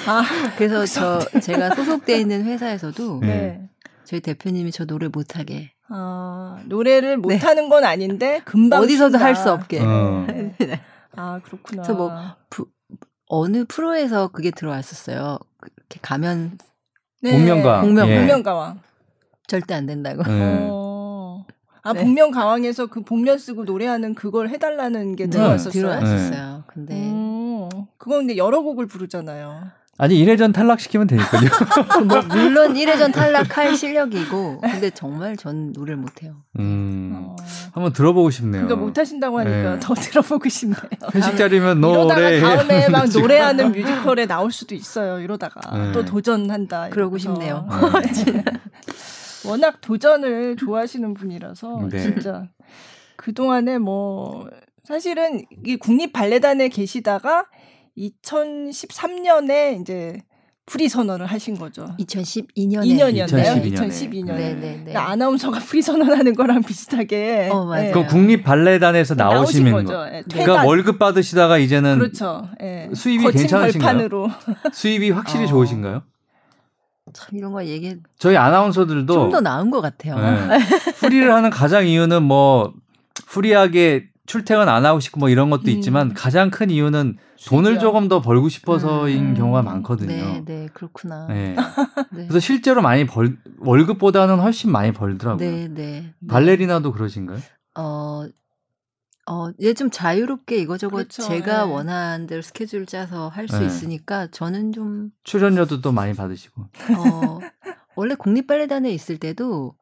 아. 그래서 저 제가 소속돼 있는 회사에서도 네. 저희 대표님이 저 노래 못하게. 아, 노래를 네. 못하는 네. 건 아닌데 금방 어디서도 할 수 없게. 어. 네. 아 그렇구나. 그래서 뭐 부, 어느 프로에서 그게 들어왔었어요. 이렇게 가면 네. 복면 예. 복면가왕 절대 안 된다고. 네. 어. 아 네. 복면 가왕에서 그 복면 쓰고 노래하는 그걸 해달라는 게 들어왔었어요. 들어왔었어요. 근데 음, 그건 근데 여러 곡을 부르잖아요. 아니 1회전 탈락시키면 되니까요. 뭐 물론 1회전 탈락할 실력이고 근데 정말 전 노래를 못해요. 음, 어. 한번 들어보고 싶네요. 그러니까 못하신다고 하니까 네. 더 들어보고 싶네요. 회식 자리면 노래 다음에 막 노래하는 뮤지컬에 나올 수도 있어요. 이러다가 네. 또 도전한다. 그러고 싶네요. 네. 워낙 도전을 좋아하시는 분이라서 네. 진짜 그 동안에 뭐 사실은 이 국립 발레단에 계시다가 2013년에 이제 프리 선언을 하신 거죠. 2012년에 2년이었나요? 2012년에. 네네네. 아나운서가 프리 선언하는 거랑 비슷하게. 어, 맞아요. 네. 그 국립 발레단에서 나오시는 거죠. 네. 그러니까 월급 받으시다가 이제는 그렇죠. 네. 수입이 괜찮으신가요? 수입이 확실히 어. 좋으신가요? 참 이런 거 얘기. 저희 아나운서들도 좀 더 나은 것 같아요. 네. 프리를 하는 가장 이유는 뭐 프리하게 출퇴근 안 하고 싶고 뭐 이런 것도 음. 있지만 가장 큰 이유는 돈을 조금 더 벌고 싶어서인 음. 경우가 많거든요. 네, 네, 그렇구나. 네. 네. 그래서 실제로 많이 벌 월급보다는 훨씬 많이 벌더라고요. 네, 네. 발레리나도 그러신가요? 어, 어, 얘 좀 자유롭게 이거저거 그렇죠. 제가 네. 원하는 대로 스케줄 짜서 할 수 네. 있으니까 저는 좀 출연료도 또 많이 받으시고. 어, 원래 국립발레단에 있을 때도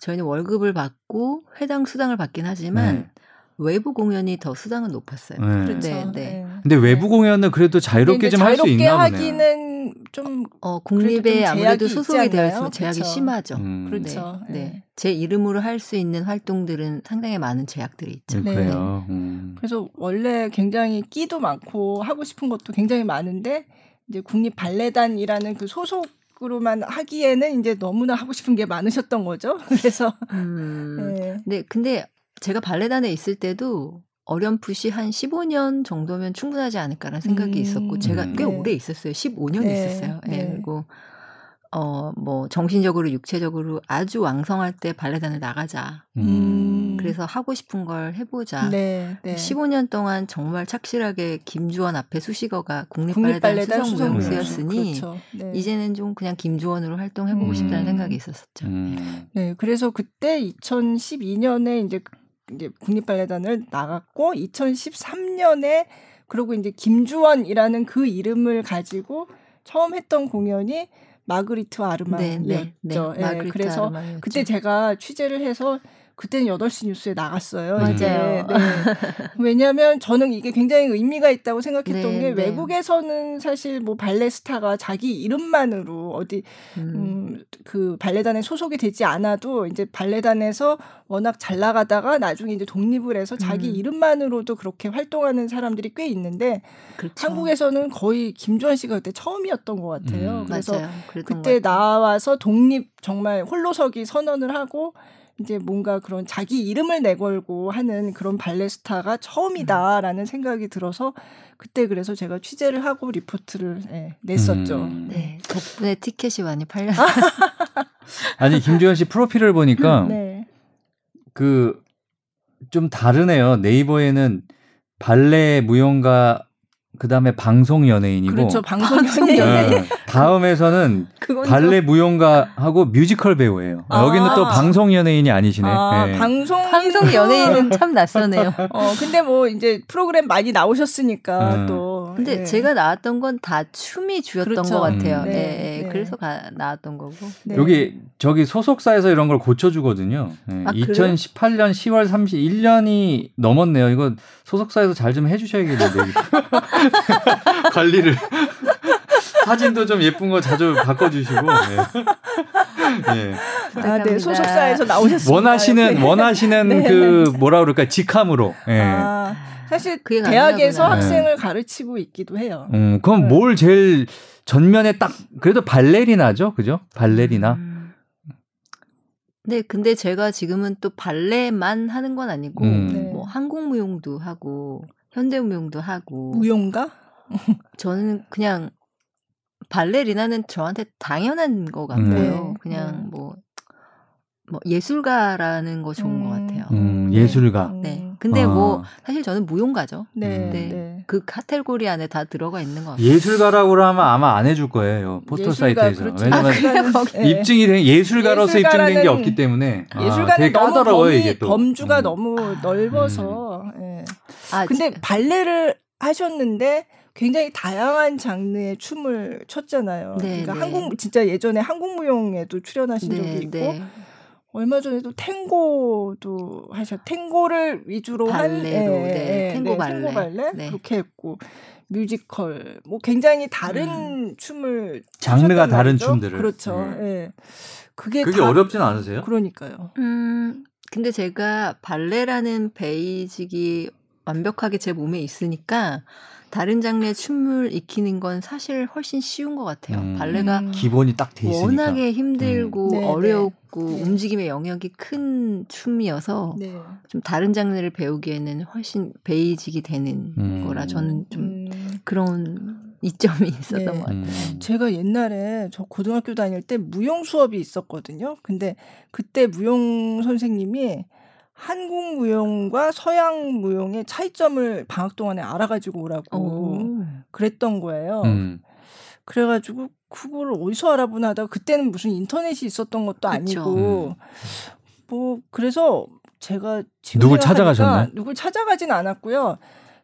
저희는 월급을 받고 해당 수당을 받긴 하지만 네. 외부 공연이 더 수당은 높았어요. 네. 그렇죠. 네, 네. 근데 외부 공연은 그래도 자유롭게 좀 할 수 있나 보네요. 하기는 좀 어, 국립에 아무래도 소속이 되어 있으면 제약이 그렇죠. 심하죠. 음. 그렇죠. 네. 네. 제 이름으로 할 수 있는 활동들은 상당히 많은 제약들이 있죠. 네. 그래요. 음. 그래서 원래 굉장히 끼도 많고 하고 싶은 것도 굉장히 많은데 이제 국립 발레단이라는 그 소속 으로만 하기에는 이제 너무나 하고 싶은 게 많으셨던 거죠. 그래서 음, 네. 네, 근데 제가 발레단에 있을 때도 어렴풋이 한 15년 정도면 충분하지 않을까라는 생각이 음. 있었고 제가 꽤 네. 오래 있었어요. 15년 네. 있었어요. 네. 네. 그리고 어 뭐 정신적으로 육체적으로 아주 왕성할 때 발레단을 나가자. 음. 그래서 하고 싶은 걸 해보자. 네, 네. 15년 동안 정말 착실하게 김주원 앞에 수식어가 국립발레단, 수성무용수였으니 그렇죠. 네. 이제는 좀 그냥 김주원으로 활동해보고 음. 싶다는 생각이 있었었죠. 음. 네, 그래서 그때 2012년에 이제 이제 국립발레단을 나갔고 2013년에 그리고 이제 김주원이라는 그 이름을 가지고 처음 했던 공연이 마그리트 아르만이었죠. 네, 네, 네. 예, 그래서 아르만이었죠. 그때 제가 취재를 해서 그때는 8시 뉴스에 나갔어요. 맞아요. 네, 네. 왜냐하면 저는 이게 굉장히 의미가 있다고 생각했던 네, 게 네. 외국에서는 사실 뭐 발레 스타가 자기 이름만으로 어디 음. 음, 그 발레단에 소속이 되지 않아도 이제 발레단에서 워낙 잘 나가다가 나중에 이제 독립을 해서 자기 음. 이름만으로도 그렇게 활동하는 사람들이 꽤 있는데 그렇죠. 한국에서는 거의 김주환 씨가 그때 처음이었던 것 같아요. 음. 그래서 그때 나와서 독립 정말 홀로서기 선언을 하고 이제 뭔가 그런 자기 이름을 내걸고 하는 그런 발레 스타가 처음이다라는 음. 생각이 들어서 그때 그래서 제가 취재를 하고 리포트를 네, 냈었죠. 음. 네, 덕분에 티켓이 많이 팔렸어요. 아니 김주현 씨 프로필을 보니까 네. 그좀 다르네요. 네이버에는 발레 무용가 그다음에 방송 연예인이고 그렇죠 방송 연예인 어, 다음에서는 발레 무용가하고 뮤지컬 배우예요 아~ 여기는 또 방송 연예인이 아니시네 아, 네. 방송 방송 연예인은 참 낯서네요 어 근데 뭐 이제 프로그램 많이 나오셨으니까 음. 또 근데 네. 제가 나왔던 건 다 춤이 주였던 그렇죠. 것 같아요 음. 네. 네. 네. 그래서 가, 나왔던 거고 네. 여기 저기 소속사에서 이런 걸 고쳐주거든요 네. 아, 2018년 10월 31년이 넘었네요 이거 소속사에서 잘 좀 해주셔야겠는데 관리를 사진도 좀 예쁜 거 자주 바꿔주시고. 네. 네. 아, 네. 소속사에서 나오셨습니다. 원하시는 네. 원하시는 네. 그 뭐라 그럴까 직함으로. 네. 아, 사실 대학에서 학생을 가르치고 있기도 해요. 음, 그럼 네. 뭘 제일 전면에 딱 그래도 발레리나죠, 그죠? 발레리나. 음. 네, 근데 제가 지금은 또 발레만 하는 건 아니고 음. 뭐 한국무용도 하고 현대무용도 하고 무용가? 저는 그냥 발레리나는 저한테 당연한 것 같아요. 음. 그냥 음. 뭐, 뭐 예술가라는 거 좋은 음. 것 같아요. 음, 예술가. 네. 네. 근데 아. 뭐 사실 저는 무용가죠. 네, 네. 네. 그 카테고리 안에 다 들어가 있는 것 같아요. 예술가라고 하면 아마 안 해줄 거예요. 포털 사이트에서. 그렇죠. 왜냐면 아, 입증이 된 예술가로서 입증된 게 없기 때문에 아, 예술가는 아, 너무 까다로워요, 범위, 이게 또. 범주가 음. 너무 아. 넓어서. 음. 네. 아, 근데 발레를 하셨는데 굉장히 다양한 장르의 춤을 췄잖아요. 네, 그러니까 네. 한국 진짜 예전에 한국무용에도 출연하신 네, 적이 있고 네. 얼마 전에도 탱고도 하셨. 탱고를 위주로 발레로, 한 예, 네, 예, 탱고 네, 발레, 탱고 발레 네. 그렇게 했고 뮤지컬 뭐 굉장히 다른 음. 춤을 장르가 다른 말이죠? 춤들을 그렇죠. 음. 예. 그게 그게 다, 어렵진 않으세요? 그러니까요. 음 근데 제가 발레라는 베이직이 완벽하게 제 몸에 있으니까 다른 장르의 춤을 익히는 건 사실 훨씬 쉬운 것 같아요. 음, 발레가 기본이 딱 돼 있으니까 워낙에 힘들고 음. 네, 네. 어렵고 네. 움직임의 영역이 큰 춤이어서 네. 좀 다른 장르를 배우기에는 훨씬 베이직이 되는 음. 거라 저는 좀 음. 그런 이점이 있었던 네. 것 같아요. 음. 제가 옛날에 저 고등학교 다닐 때 무용 수업이 있었거든요. 근데 그때 무용 선생님이 한국 무용과 서양 무용의 차이점을 방학 동안에 알아가지고 오라고 오. 그랬던 거예요. 음. 그래가지고 그걸 어디서 알아보나 하다가 그때는 무슨 인터넷이 있었던 것도 그쵸. 아니고 음. 뭐 그래서 제가 지금 누굴 찾아가셨나요? 누굴 찾아가진 않았고요.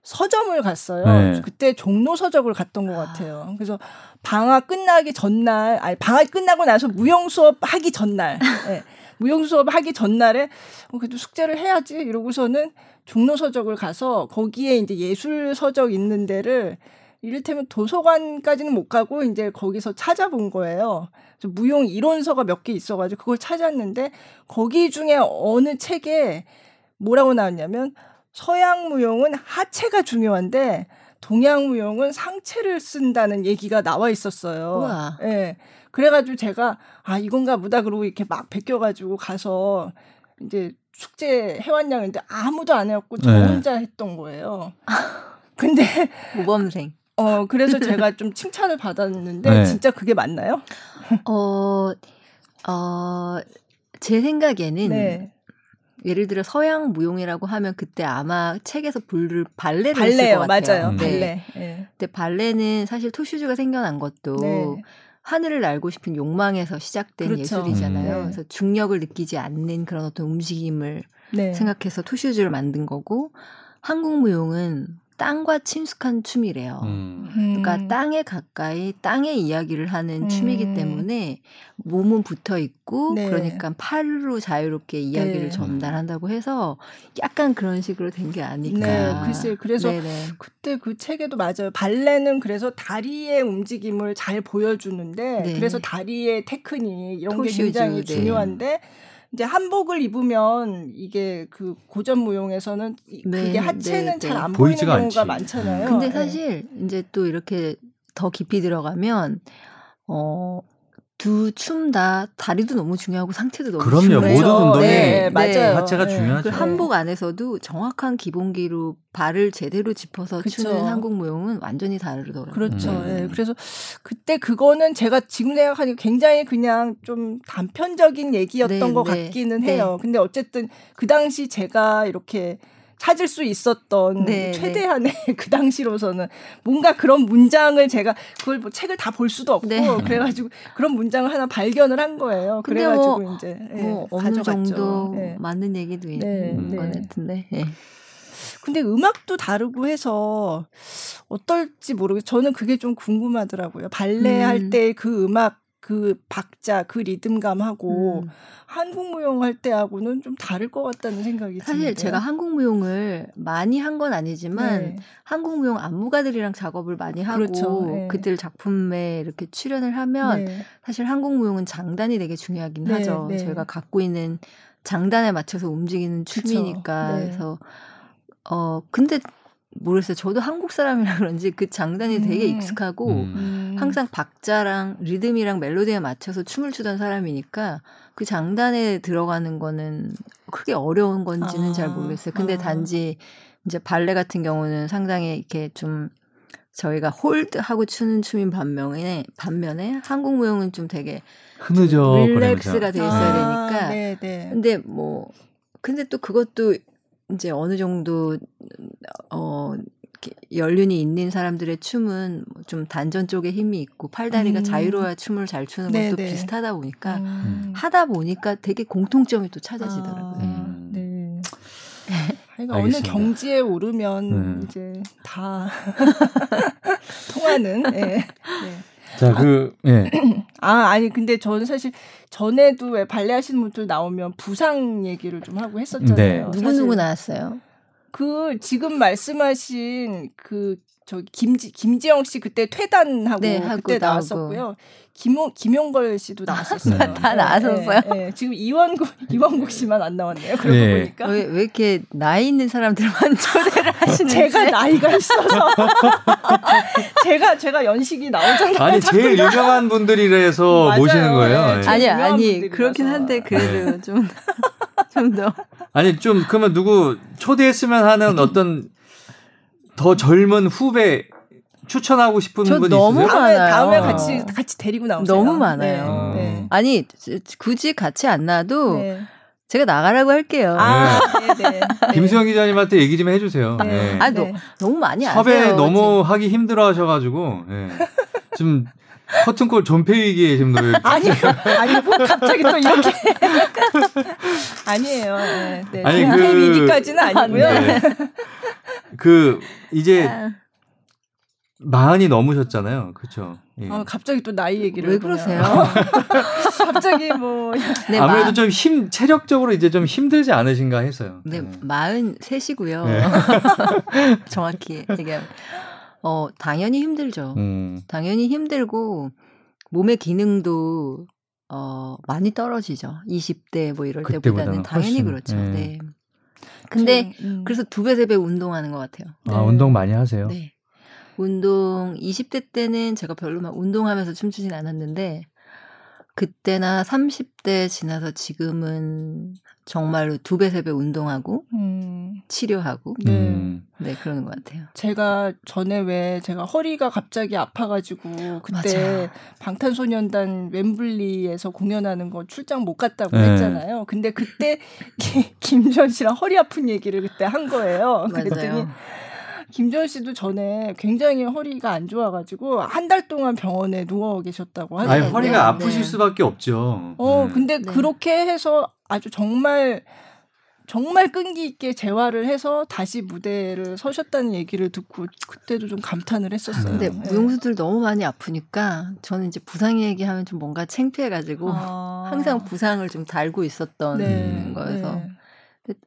서점을 갔어요. 네. 그때 종로 서적을 갔던 것 같아요. 그래서 방학 끝나기 전날, 아니 방학 끝나고 나서 무용 수업 하기 전날. 네. 무용 수업 하기 전날에 어, 그래도 숙제를 해야지 이러고서는 종로 서적을 가서 거기에 이제 예술 서적 있는 데를 이를테면 도서관까지는 못 가고 이제 거기서 찾아본 거예요. 무용 이론서가 몇 개 있어가지고 그걸 찾았는데 거기 중에 어느 책에 뭐라고 나왔냐면 서양 무용은 하체가 중요한데 동양 무용은 상체를 쓴다는 얘기가 나와 있었어요. 예. 네. 그래가지고 제가 아 이건가 보다 그러고 이렇게 막 베껴가지고 가서 이제 숙제 해왔냐 근데 아무도 안 해왔고 저 네. 혼자 했던 거예요. 근데 모범생. 어 그래서 제가 좀 칭찬을 받았는데 네. 진짜 그게 맞나요? 어, 어, 제 생각에는 네. 예를 들어 서양 무용이라고 하면 그때 아마 책에서 불을 발레를 발레요, 것 같아요. 맞아요. 네. 발레. 네. 근데 발레는 사실 토슈즈가 생겨난 것도 네. 하늘을 날고 싶은 욕망에서 시작된 그렇죠. 예술이잖아요. 음. 그래서 중력을 느끼지 않는 그런 어떤 움직임을 네. 생각해서 투슈즈를 만든 거고 한국 무용은 땅과 친숙한 춤이래요. 음. 그러니까 음. 땅에 가까이 땅의 이야기를 하는 음. 춤이기 때문에 몸은 붙어 있고 네. 그러니까 팔로 자유롭게 이야기를 네. 전달한다고 해서 약간 그런 식으로 된 게 아닐까. 네, 글쎄 그래서 네네. 그때 그 책에도 맞아요. 발레는 그래서 다리의 움직임을 잘 보여주는데 네. 그래서 다리의 테크닉 이런 토슈즈, 게 굉장히 네. 중요한데 이제 한복을 입으면 이게 그 고전 무용에서는 네, 그게 하체는 네, 잘안 네. 보이는 경우가 않지. 많잖아요. 근데 네. 사실 이제 또 이렇게 더 깊이 들어가면 어 두 춤 다 다리도 너무 중요하고 상체도 너무 그럼요. 중요해요. 모든 운동에 네, 네, 맞아요. 하체가 네. 중요하죠. 그 한복 안에서도 정확한 기본기로 발을 제대로 짚어서 그쵸. 추는 한국 무용은 완전히 다르더라고요. 그렇죠. 음. 네. 그래서 그때 그거는 제가 지금 생각하니 굉장히 그냥 좀 단편적인 얘기였던 네, 것 네. 같기는 해요. 근데 어쨌든 그 당시 제가 이렇게 찾을 수 있었던 네, 네. 최대한의 네. 그 당시로서는 뭔가 그런 문장을 제가 그걸 뭐 책을 다 볼 수도 없고 네. 그래가지고 그런 문장을 하나 발견을 한 거예요. 그래가지고 뭐, 이제 예, 뭐 어느 가져갔죠. 정도 네. 맞는 얘기도 있는 것 같은데. 예. 근데 음악도 다르고 해서 어떨지 모르겠어요. 저는 그게 좀 궁금하더라고요. 발레 음. 할때 그 음악 그 박자, 그 리듬감하고 음. 한국 무용 할 때하고는 좀 다를 것 같다는 생각이 사실 드는데요. 제가 한국 무용을 많이 한 건 아니지만 네. 한국 무용 안무가들이랑 작업을 많이 하고 그렇죠. 네. 그들 작품에 이렇게 출연을 하면 네. 사실 한국 무용은 장단이 되게 중요하긴 네, 하죠. 네. 저희가 갖고 있는 장단에 맞춰서 움직이는 춤이니까 네. 그래서 어 근데 모르겠어요. 저도 한국 사람이라 그런지 그 장단이 되게 음. 익숙하고 음. 항상 박자랑 리듬이랑 멜로디에 맞춰서 춤을 추던 사람이니까 그 장단에 들어가는 거는 크게 어려운 건지는 아. 잘 모르겠어요. 근데 아. 단지 이제 발레 같은 경우는 상당히 이렇게 좀 저희가 홀드하고 추는 춤인 반면에 반면에 한국 무용은 좀 되게 흐느적 릴렉스가 돼 있어야 아, 되니까. 네네. 근데 뭐 근데 또 그것도 이제 어느 정도 어 연륜이 있는 사람들의 춤은 좀 단전 쪽에 힘이 있고 팔다리가 음. 자유로워야 춤을 잘 추는 것도 네네. 비슷하다 보니까 음. 하다 보니까 되게 공통점이 또 찾아지더라고요. 아, 네. 그러니까 어느 경지에 오르면 네. 이제 다 통하는. 네. 네. 자, 그, 예. 아, 아니, 근데 저는 사실 전에도 왜 발레 하시는 분들 나오면 부상 얘기를 좀 하고 했었잖아요. 네. 누구 누구 나왔어요? 그 지금 말씀하신 그 저기 김지 김지영 씨 그때 퇴단하고 네, 그때 나왔었고요. 김용 김용걸 씨도 나왔었어요. 다 나왔었어요. 네, 네, 지금 이원국 이원국 씨만 안 나왔네요. 그러고 네. 보니까 왜, 왜 이렇게 나이 있는 사람들만 초대를 하시는 제가 나이가 있어서 제가 제가 연식이 나오잖아요. 아니 제일 유명한 분들이라서 모시는 거예요. 네, 아니 아니 그렇긴 한데 그래도 네. 좀좀 더. 아니 좀 그러면 누구 초대했으면 하는 어떤 더 젊은 후배 추천하고 싶은 분 너무 있으세요? 많아요. 다음에 같이 같이 데리고 나오세요. 너무 많아요. 네. 네. 아니 굳이 같이 안 나도 네. 제가 나가라고 할게요. 아, 네, 네. 네. 김수영 기자님한테 얘기 좀 해주세요. 네. 네. 아, 너, 너무 많이 섭외 아세요. 너무 하기 힘들어 하셔가지고 네. 좀 커튼콜 존폐위기에 지금 놓여. 아니, 아니, 뭐 갑자기 또 이렇게. 아니에요. 네, 네. 아니, 존폐위기까지는 그, 아니고요. 네. 그 이제 아. 마흔이 넘으셨잖아요. 그렇죠. 예. 아, 갑자기 또 나이 얘기를 왜 그러세요? 갑자기 뭐 네, 아무래도 마... 좀힘 체력적으로 이제 좀 힘들지 않으신가 해서요. 네, 네. 마흔 셋이고요. 네. 정확히 얘기하면 어 당연히 힘들죠. 음. 당연히 힘들고 몸의 기능도 어 많이 떨어지죠. 20대 뭐 이럴 때보다는 당연히 훨씬. 그렇죠. 네. 네. 근데 음. 그래서 두 배 세 배 운동하는 것 같아요. 아 운동 많이 하세요? 네. 운동 20대 때는 제가 별로 막 운동하면서 춤추진 않았는데 그때나 30대 지나서 지금은 정말로 두 배, 세 배 운동하고 음. 치료하고 네. 음. 네 그러는 것 같아요. 제가 전에 왜 제가 허리가 갑자기 아파가지고 그때 맞아. 방탄소년단 웸블리에서 공연하는 거 출장 못 갔다고 네. 했잖아요. 근데 그때 김주현 씨랑 허리 아픈 얘기를 그때 한 거예요. 그랬더니 김주현 씨도 전에 굉장히 허리가 안 좋아가지고 한 달 동안 병원에 누워 계셨다고 하더라고요. 아니, 허리가 네. 아프실 수밖에 없죠. 어, 네. 근데 네. 그렇게 해서 아주 정말 정말 끈기 있게 재활을 해서 다시 무대를 서셨다는 얘기를 듣고 그때도 좀 감탄을 했었어요. 근데 네. 무용수들 너무 많이 아프니까 저는 이제 부상 얘기하면 좀 뭔가 창피해가지고 아. 항상 부상을 좀 달고 있었던 네. 거여서. 네.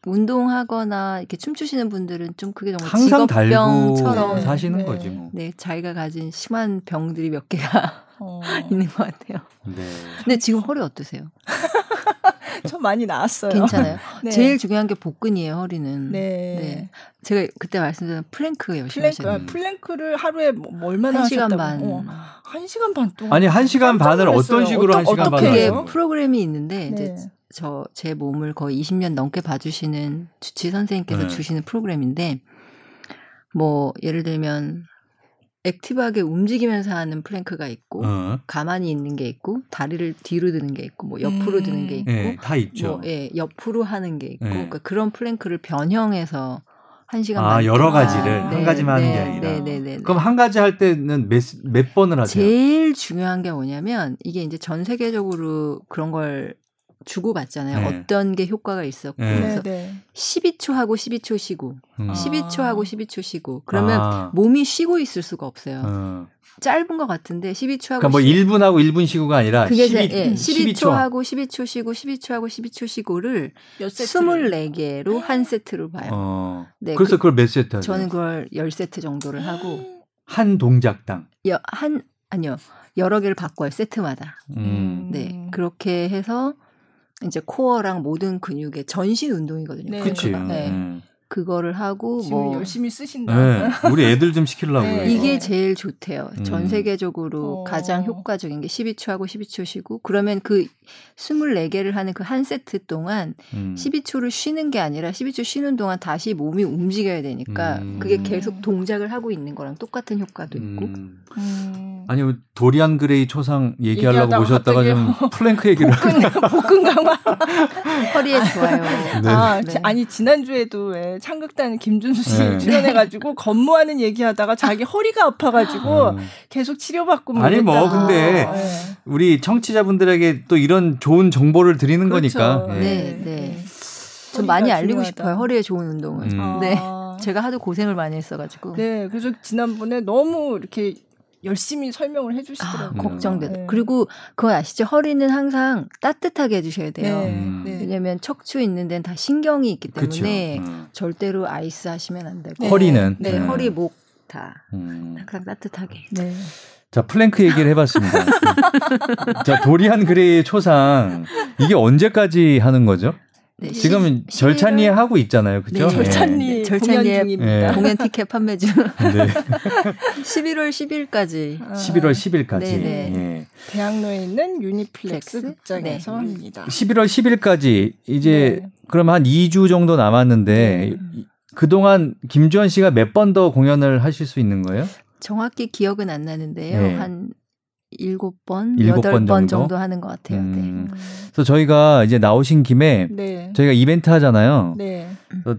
운동하거나 이렇게 춤추시는 분들은 좀 그게 정말 직업병처럼 사시는 네. 거지 뭐. 네, 자기가 가진 심한 병들이 몇 개가 어. 있는 것 같아요. 네. 근데 지금 허리 어떠세요? 좀 많이 나았어요. 괜찮아요. 네. 제일 중요한 게 복근이에요, 허리는. 네. 네. 제가 그때 말씀드린 플랭크 열심히 플랭크, 하셨 plank를 하루에 뭐, 뭐 얼마나 한 시간 반. 어, 한 시간 반 동안. 아니 한 시간 반을 어떤 식으로 한 시간 반을? 그게 프로그램이 있는데 네. 이제 저 제 몸을 거의 20년 넘게 봐주시는 주치 선생님께서 네. 주시는 프로그램인데 뭐 예를 들면 active하게 움직이면서 하는 plank가 있고 어. 가만히 있는 게 있고 다리를 뒤로 드는 게 있고 뭐 옆으로 음. 드는 게 있고 네, 다 있죠. 뭐, 예, 옆으로 하는 게 있고 네. 그러니까 그런 plank를 변형해서 한 시간 아 여러 가지를 아, 한 네, 가지만 네, 하는 게 아니라 네, 네, 네, 그럼 한 가지 할 때는 몇, 몇 번을 하세요? 제일 중요한 게 뭐냐면 이게 이제 전 세계적으로 그런 걸 주고받잖아요. 네. 어떤 게 효과가 있었고. 네. 그래서 네. 12초 하고 12초 쉬고, 음. 12초 하고 12초 쉬고. 그러면 아. 몸이 쉬고 있을 수가 없어요. 어. 짧은 것 같은데 12초 하고 그러니까 뭐 1분 하고 1분 쉬고가 아니라 그게 12, 예, 12초, 12초 하고 12초 쉬고 12초 하고 12초 쉬고를 24개로 한 세트로 봐요. 어. 네. 그래서 그, 걸몇 세트 하세요? 저는 그걸 10세트 정도를 하고 한 동작당 여, 한 아니요. 여러 개를 바꿔요. 세트마다. 음. 네. 그렇게 해서 이제 코어랑 모든 근육의 전신 운동이거든요. 네. 그치. 네. 음. 그거를 하고 뭐 열심히 쓰신다. 네, 우리 애들 좀 시키려고 네. 이게 제일 좋대요. 음. 전 세계적으로 어. 가장 효과적인 게 12초 하고 12초 쉬고 그러면 그 24개를 하는 그 한 세트 동안 음. 12초를 쉬는 게 아니라 12초 쉬는 동안 다시 몸이 움직여야 되니까 음. 그게 계속 동작을 하고 있는 거랑 똑같은 효과도 있고. 음. 음. 아니 도리안 그레이 초상 얘기하려고 모셨다가 좀 플랭크 얘기를 복근, 복근 강화 허리에 좋아요. 네. 아, 네. 아니 지난주에도 왜 창극단 김준수 씨 네. 출연해가지고 건무하는 얘기하다가 자기 허리가 아파가지고 음. 계속 치료받고 아니 뭐 근데 네. 우리 청취자분들에게 또 이런 좋은 정보를 드리는 그렇죠. 거니까. 네, 네. 네. 좀 많이 알리고 중요하다. 싶어요. 허리에 좋은 운동을. 음. 네. 아. 제가 하도 고생을 많이 했어가지고. 네, 그래서 지난번에 너무 이렇게 열심히 설명을 해주시더라고요. 아, 걱정돼. 네. 그리고 그거 아시죠? 허리는 항상 따뜻하게 해주셔야 돼요. 네, 음. 네. 왜냐하면 척추 있는 데는 다 신경이 있기 때문에 음. 절대로 ice 하시면 안 되고. 허리는 네, 음. 허리 목 다 음. 항상 따뜻하게. 네. 자, 플랭크 얘기를 해봤습니다. 자, 도리안 그레이의 초상. 이게 언제까지 하는 거죠? 네, 지금 절찬리에 하고 있잖아요. 그죠? 네, 절찬리 네. 절찬리에 공연 중입니다. 네. 공연 티켓 판매 중. 네. 11월 10일까지. 아, 11월 10일까지. 네. 예. 대학로에 있는 유니플렉스 극장에서 네. 합니다. 11월 10일까지 이제 네. 그럼 한 2주 정도 남았는데 그동안 김주원 씨가 몇 번 더 공연을 하실 수 있는 거예요? 정확히 기억은 안 나는데요. 한 일곱 번, 여덟 번 정도? 하는 것 같아요. 네. 음. 네. 그래서 저희가 이제 나오신 김에 네. 저희가 이벤트 하잖아요. 네.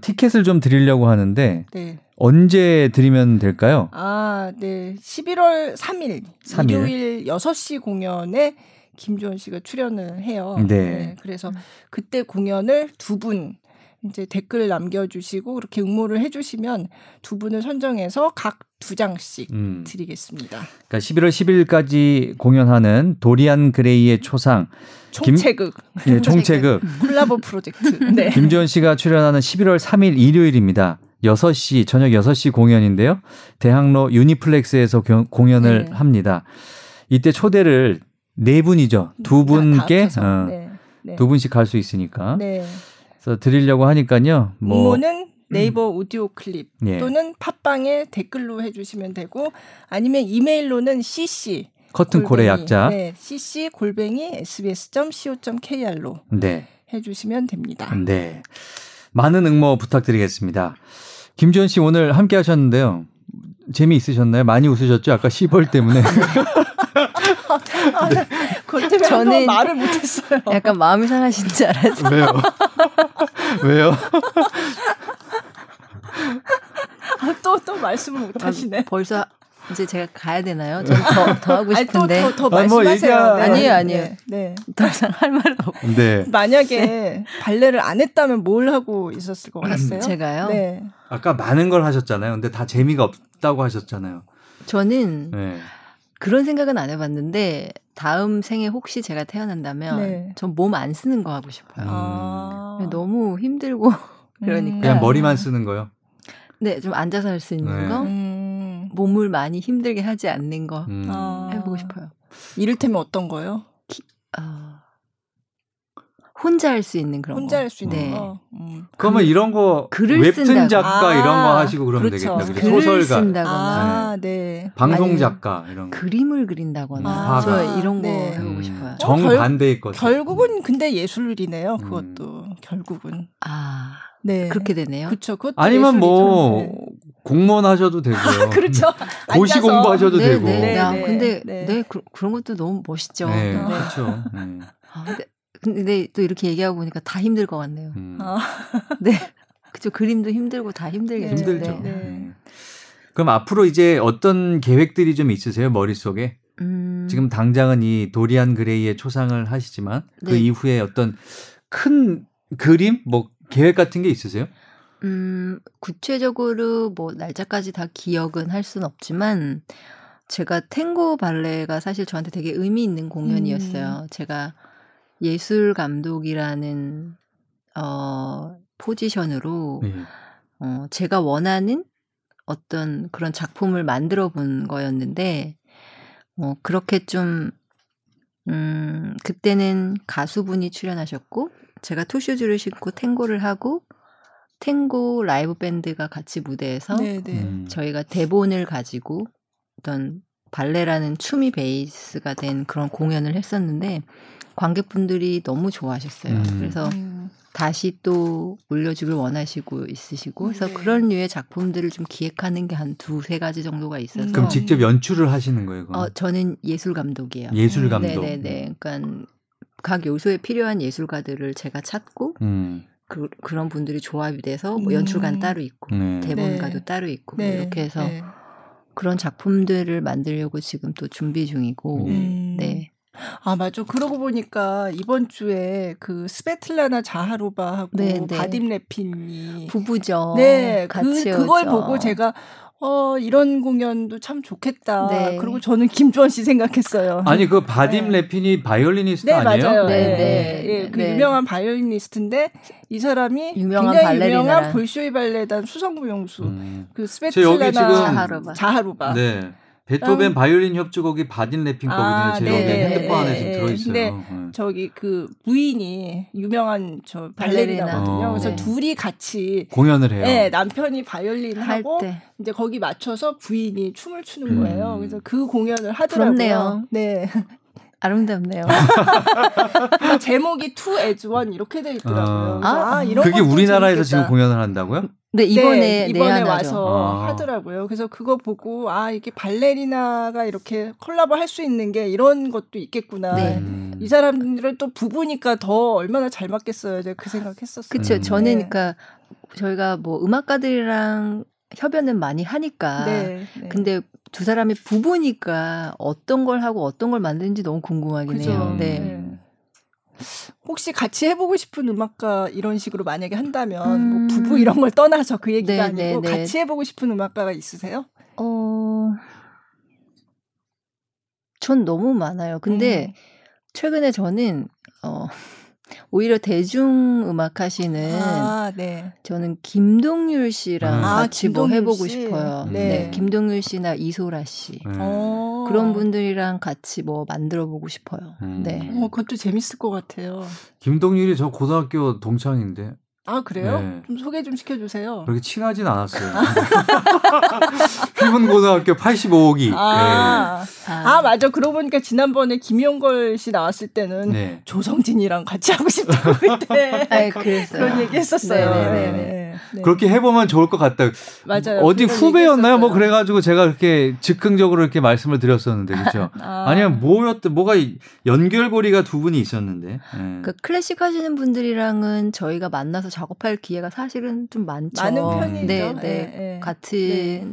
티켓을 좀 드리려고 하는데 네. 언제 드리면 될까요? 아, 네. 11월 3일, 3일. 일요일 6시 공연에 김주원 씨가 출연을 해요. 네. 네. 그래서 그때 공연을 두 분 이제 댓글 남겨주시고 그렇게 응모를 해주시면 두 분을 선정해서 각 두 장씩 음. 드리겠습니다. 그러니까 11월 10일까지 공연하는 도리안 그레이의 초상 총체극 김, 네, 총체극 콜라보 프로젝트 네. 김지원 씨가 출연하는 11월 3일 일요일입니다. 6시 저녁 6시 공연인데요. 대학로 유니플렉스에서 겨, 공연을 네. 합니다. 이때 초대를 네 분이죠. 두 분께 어, 네. 네. 두 분씩 갈 수 있으니까. 네. 그래서 드리려고 하니까요. 뭐 응모는 네이버 음. 오디오 클립 예. 또는 팟빵에 댓글로 해주시면 되고 아니면 이메일로는 cc 커튼콜의 약자 네, cc 골뱅이 sbs.co.kr로 네. 해주시면 됩니다. 네, 많은 응모 부탁드리겠습니다. 김지원 씨 오늘 함께 하셨는데요. 재미 있으셨나요? 많이 웃으셨죠? 아까 시벌 때문에. 네. 그것 때문에 저는 말을 못했어요. 약간 마음이 상하신 줄 알았어요. 왜요? 왜요? 아, 또, 또 말씀을 못 하시네. 아, 벌써 이제 제가 가야 되나요? 전더 더 하고 싶은데. 아니, 더, 더, 더 아, 뭐 말씀하세요. 뭐 네. 아니에요, 아니에요. 네, 네. 더 이상 할 말은 없고. 네. 만약에 발레를 안 했다면 뭘 하고 있었을 것 같아요? 제가요? 네. 아까 많은 걸 하셨잖아요. 근데 다 재미가 없다고 하셨잖아요. 저는 네. 그런 생각은 안 해봤는데 다음 생에 혹시 제가 태어난다면 네. 전몸 안 쓰는 거 하고 싶어요. 아. 너무 힘들고 그러니까 그냥 머리만 쓰는 거요. 네, 좀 앉아서 할 수 있는 네. 거. 음. 몸을 많이 힘들게 하지 않는 거 음. 해보고 싶어요. 이를테면 어떤 거요? 기, 어, 혼자 할 수 있는 그런 혼자 거. 할수 있는 네. 거. 음. 그러면 글, 이런 거 글을 웹툰 쓴다고. 작가 아, 이런 거 하시고 그러면 그렇죠. 되겠다. 글을 소설가 쓴다거나 아, 네. 방송 작가 이런 거. 그림을 그린다거나 아, 저 이런 거 네. 해보고 싶어요. 음. 정반대의 것. 결국은 근데 예술이네요. 그것도 음. 결국은. 아. 네. 그렇게 되네요. 그렇죠. 아니면 뭐 네. 공무원 하셔도 되고요. 아, 그렇죠. 고시 공부하셔도 네, 되고. 네, 네, 야, 근데 네, 네 그, 런 것도 너무 멋있죠. 네, 그렇죠. 네. 아, 근데, 근데 또 이렇게 얘기하고 보니까 다 힘들 것 같네요. 음. 아. 네. 그죠. 그림도 힘들고 다 힘들겠죠. 힘들죠. 네. 그럼 앞으로 이제 어떤 계획들이 좀 있으세요? 머릿속에? 음... 지금 당장은 이 도리안 그레이의 초상을 하시지만 그 이후에 어떤 큰 그림, 뭐 계획 같은 게 있으세요? 음, 구체적으로 뭐 날짜까지 다 기억은 할 수는 없지만 제가 탱고 발레가 사실 저한테 되게 의미 있는 공연이었어요. 음. 제가 예술 감독이라는 어 포지션으로 네. 어 제가 원하는 어떤 그런 작품을 만들어 본 거였는데 어 그렇게 좀 음, 그때는 가수분이 출연하셨고 제가 투슈즈를 신고 탱고를 하고 탱고 라이브 밴드가 같이 무대에서 네네. 네. 음. 저희가 대본을 가지고 어떤 발레라는 춤이 베이스가 된 그런 공연을 했었는데 관객분들이 너무 좋아하셨어요. 음. 그래서 음. 다시 또 올려주길 원하시고 있으시고 그래서 네. 그런 류의 작품들을 좀 기획하는 게 한 두세 가지 정도가 있어서 그럼 직접 연출을 하시는 거예요? 그건? 어 저는 예술 감독이에요. 예술 감독. 네네네. 그러니까 각 요소에 필요한 예술가들을 제가 찾고 음. 그, 그런 분들이 조합이 돼서 뭐 연출관 음. 따로 있고 네. 대본가도 네. 따로 있고 뭐 네. 이렇게 해서 네. 그런 작품들을 만들려고 지금 또 준비 중이고 음. 네. 아 맞아. 그러고 보니까 이번 주에 그 스베틀라나 자하로바하고 네, 네. 바딤 레핀이 부부죠. 네, 그 그걸 보고 제가 어, 이런 공연도 참 좋겠다. 네. 그리고 저는 김주원 씨 생각했어요. 아니, 그 바딤 네. 레핀이 바이올리니스트 네, 아니에요? 맞아요. 네, 네. 네. 예, 그 네. 유명한 바이올리니스트인데 이 사람이 유명한 굉장히 발레리나. 유명한 볼쇼이 발레단 수석 무용수. 음. 그 스베틀라나 자하로바. 자하로바. 네. 베토벤 음. 바이올린 협주곡이 바딤 레핀 거거든요. 아, 제 네, 네, 핸드폰 안에 지금 들어있어요. 근데 네. 저기 그 부인이 유명한 저 발레리나거든요. 어. 그래서 네. 둘이 같이 공연을 해요. 네, 남편이 바이올린 하고 이제 거기 맞춰서 부인이 춤을 추는 음. 거예요. 그래서 그 공연을 하더라고요. 부럽네요. 네. 아름답네요. 제목이 Two As One 이렇게 돼 있더라고요. 아, 아, 이런 그게 우리나라에서 재밌겠다. 지금 공연을 한다고요? 네 이번에 네, 이번에 와서 아. 하더라고요. 그래서 그거 보고 아 이게 발레리나가 이렇게 콜라보 할 수 있는 게 이런 것도 있겠구나. 네. 음. 이 사람들은 또 부부니까 더 얼마나 잘 맞겠어요. 제가 그 생각했었어요. 그렇죠. 저는 네. 그러니까 저희가 뭐 음악가들이랑 협연은 많이 하니까. 네, 네. 근데 두 사람이 부부니까 어떤 걸 하고 어떤 걸 만드는지 너무 궁금하긴 그죠? 해요. 네. 네. 혹시 같이 해보고 싶은 음악가 이런 식으로 만약에 한다면 뭐 음... 뭐 부부 이런 걸 떠나서 그 얘기가 네, 아니고 네, 네. 같이 해보고 싶은 음악가가 있으세요? 어, 전 너무 많아요. 근데 음. 최근에 저는 어 오히려 대중 음악 하시는 아, 네. 저는 김동률 씨랑 아, 같이 뭐 해보고 씨? 싶어요. 네. 네. 김동률 씨나 이소라 씨 음. 그런 분들이랑 같이 뭐 만들어 보고 싶어요. 음. 네. 어, 그것도 재밌을 것 같아요. 김동률이 저 고등학교 동창인데 아 그래요? 네. 좀 소개 좀 시켜주세요. 그렇게 친하진 않았어요. 피분 고등학교 85호기. 아, 네. 아. 아. 맞아. 그러고 보니까 지난번에 김용걸 씨 나왔을 때는 네. 조성진이랑 같이 하고 싶다고 그때 아, 그런 얘기했었어요. 네, 네, 네. 네. 그렇게 해보면 좋을 것 같다. 맞아요. 어디 후배였나요? 뭐 그래가지고 제가 그렇게 즉흥적으로 이렇게 말씀을 드렸었는데 그렇죠. 아. 아니면 뭐였든 뭐가 연결고리가 두 분이 있었는데. 네. 그 클래식 하시는 분들이랑은 저희가 만나서 작업할 기회가 사실은 좀 많죠. 많은 편이죠. 네, 네. 네. 같은 네.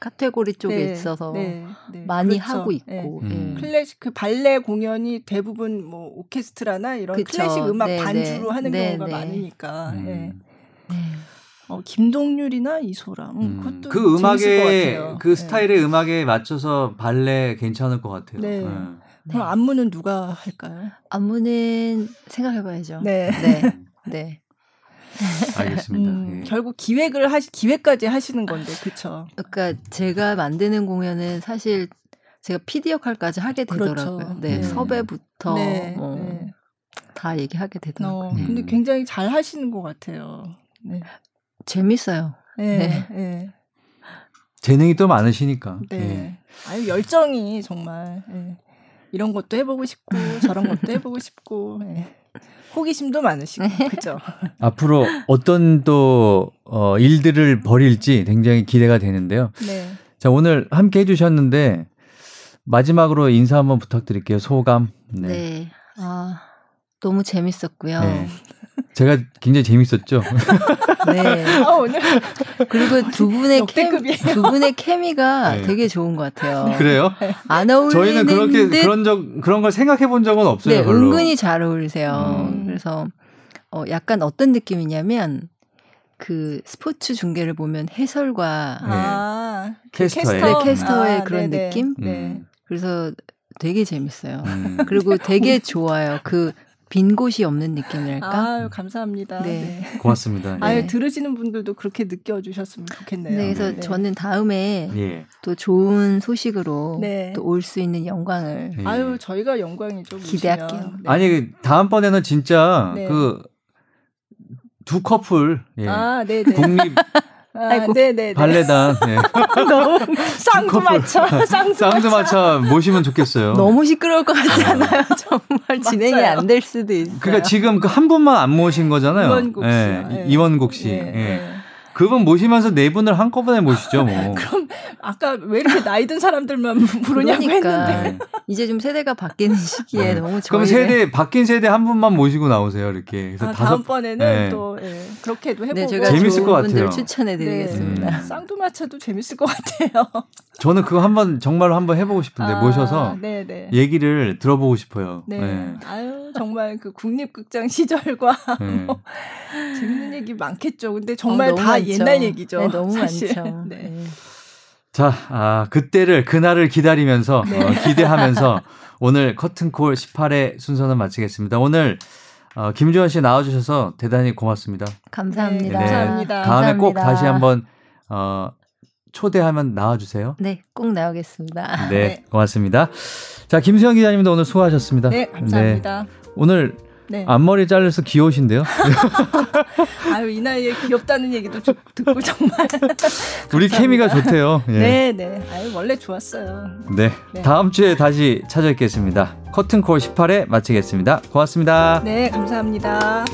카테고리 쪽에 네, 있어서 네, 네, 많이 그렇죠. 하고 있고 네. 음. 클래식 그 발레 공연이 대부분 뭐 오케스트라나 이런 그쵸. 클래식 음악 네, 반주로 하는 경우가 많으니까. 음. 어, 김동률이나 이소람 음, 그것도 그 음악에 그 스타일의 음악에 맞춰서 발레 괜찮을 것 같아요. 네. 그럼 안무는 누가 할까요? 안무는 생각해봐야죠. 네. 네. 네. 알겠습니다. 음, 예. 결국 기획을 하시 기획까지 하시는 건데 그렇죠. 그러니까 제가 만드는 공연은 사실 제가 PD 역할까지 하게 그렇죠. 되더라고요. 그렇죠. 네, 음. 섭외부터 네, 뭐, 네. 다 얘기하게 되더라고요. 어, 근데 음. 굉장히 잘 하시는 것 같아요. 네. 재밌어요. 네. 네. 네. 재능이 또 많으시니까. 네. 네. 아유 열정이 정말 네. 이런 것도 해보고 싶고 저런 것도 해보고 싶고. 네. 호기심도 많으시고 그죠. 앞으로 어떤 또 어, 일들을 벌일지 굉장히 기대가 되는데요. 네. 자 오늘 함께 해주셨는데 마지막으로 인사 한번 부탁드릴게요. 소감. 네. 네. 아 너무 재밌었고요. 네. 제가 굉장히 재밌었죠. 네. 아, 오늘 그리고 두 분의 캠, 두 분의 케미가 네. 되게 좋은 것 같아요. 네. 그래요? 안 어울리는 저희는 그렇게 듯, 그런 적 그런 걸 생각해 본 적은 없어요. 네, 별로. 은근히 잘 어울리세요. 음. 그래서 어, 약간 어떤 느낌이냐면 그 스포츠 중계를 보면 해설과 네. 아, 캐스터의, 캐스터. 네, 캐스터의 아, 그런 네네. 느낌. 음. 그래서 되게 재밌어요. 음. 그리고 되게 좋아요. 그 빈 곳이 없는 느낌이랄까? 아유, 감사합니다. 네. 네. 고맙습니다. 아유, 네. 들으시는 분들도 그렇게 느껴주셨으면 좋겠네요. 네, 그래서 네. 저는 다음에 예. 또 좋은 소식으로 네. 또올 수 있는 영광을. 예. 아유, 저희가 영광이죠. 기대할게요. 네. 아니, 다음번에는 진짜 그 두 커플. 예. 아, 네, 국립 아, 네네. 발레단. 네. 너무 쌍두마차, 쌍두마차 모시면 좋겠어요. 너무 시끄러울 것 같지 않아요? 정말 진행이 안 될 수도 있어요. 그러니까 지금 그 한 분만 안 모신 거잖아요. 이원국 씨. 네. 네. 이원국 씨. 네. 네. 그분 모시면서 네 분을 한꺼번에 모시죠, 뭐. 그럼 아까 왜 이렇게 나이 든 사람들만 부르냐고 그러니까. 했는데. 이제 좀 세대가 바뀌는 시기에 네. 너무 그럼 세대 바뀐 세대 한 분만 모시고 나오세요, 이렇게. 그래서 아, 다섯 다음번에는 네. 또 예, 그렇게도 해보고 네, 재밌을 것 같아요. 추천해드리겠습니다. 네. 쌍두마차도 재밌을 것 같아요. 저는 그거 한번 정말로 한번 해보고 싶은데 아, 모셔서 네네. 네. 얘기를 들어보고 싶어요. 네. 네. 아유 정말 그 국립극장 시절과 뭐 재밌는 얘기 많겠죠. 근데 정말 어, 다 많죠. 옛날 얘기죠. 네, 너무 사실. 많죠. 네. 네. 자, 아, 그때를, 그날을 기다리면서, 네. 어, 기대하면서 오늘 커튼콜 18회 순서는 마치겠습니다. 오늘 어, 김주현 씨 나와주셔서 대단히 고맙습니다. 감사합니다. 네, 감사합니다. 다음에 감사합니다. 꼭 다시 한번 어, 초대하면 나와주세요. 네, 꼭 나오겠습니다. 네, 네. 고맙습니다. 자, 김수영 기자님도 오늘 수고하셨습니다. 네, 감사합니다. 네. 오늘 네. 앞머리 잘려서 귀여우신데요? 아유 이 나이에 귀엽다는 얘기도 듣고 정말 우리 케미가 좋대요. 예. 네, 네. 아유 원래 좋았어요. 네. 네. 다음 주에 다시 찾아뵙겠습니다. 커튼콜 18회 마치겠습니다. 고맙습니다. 네, 감사합니다.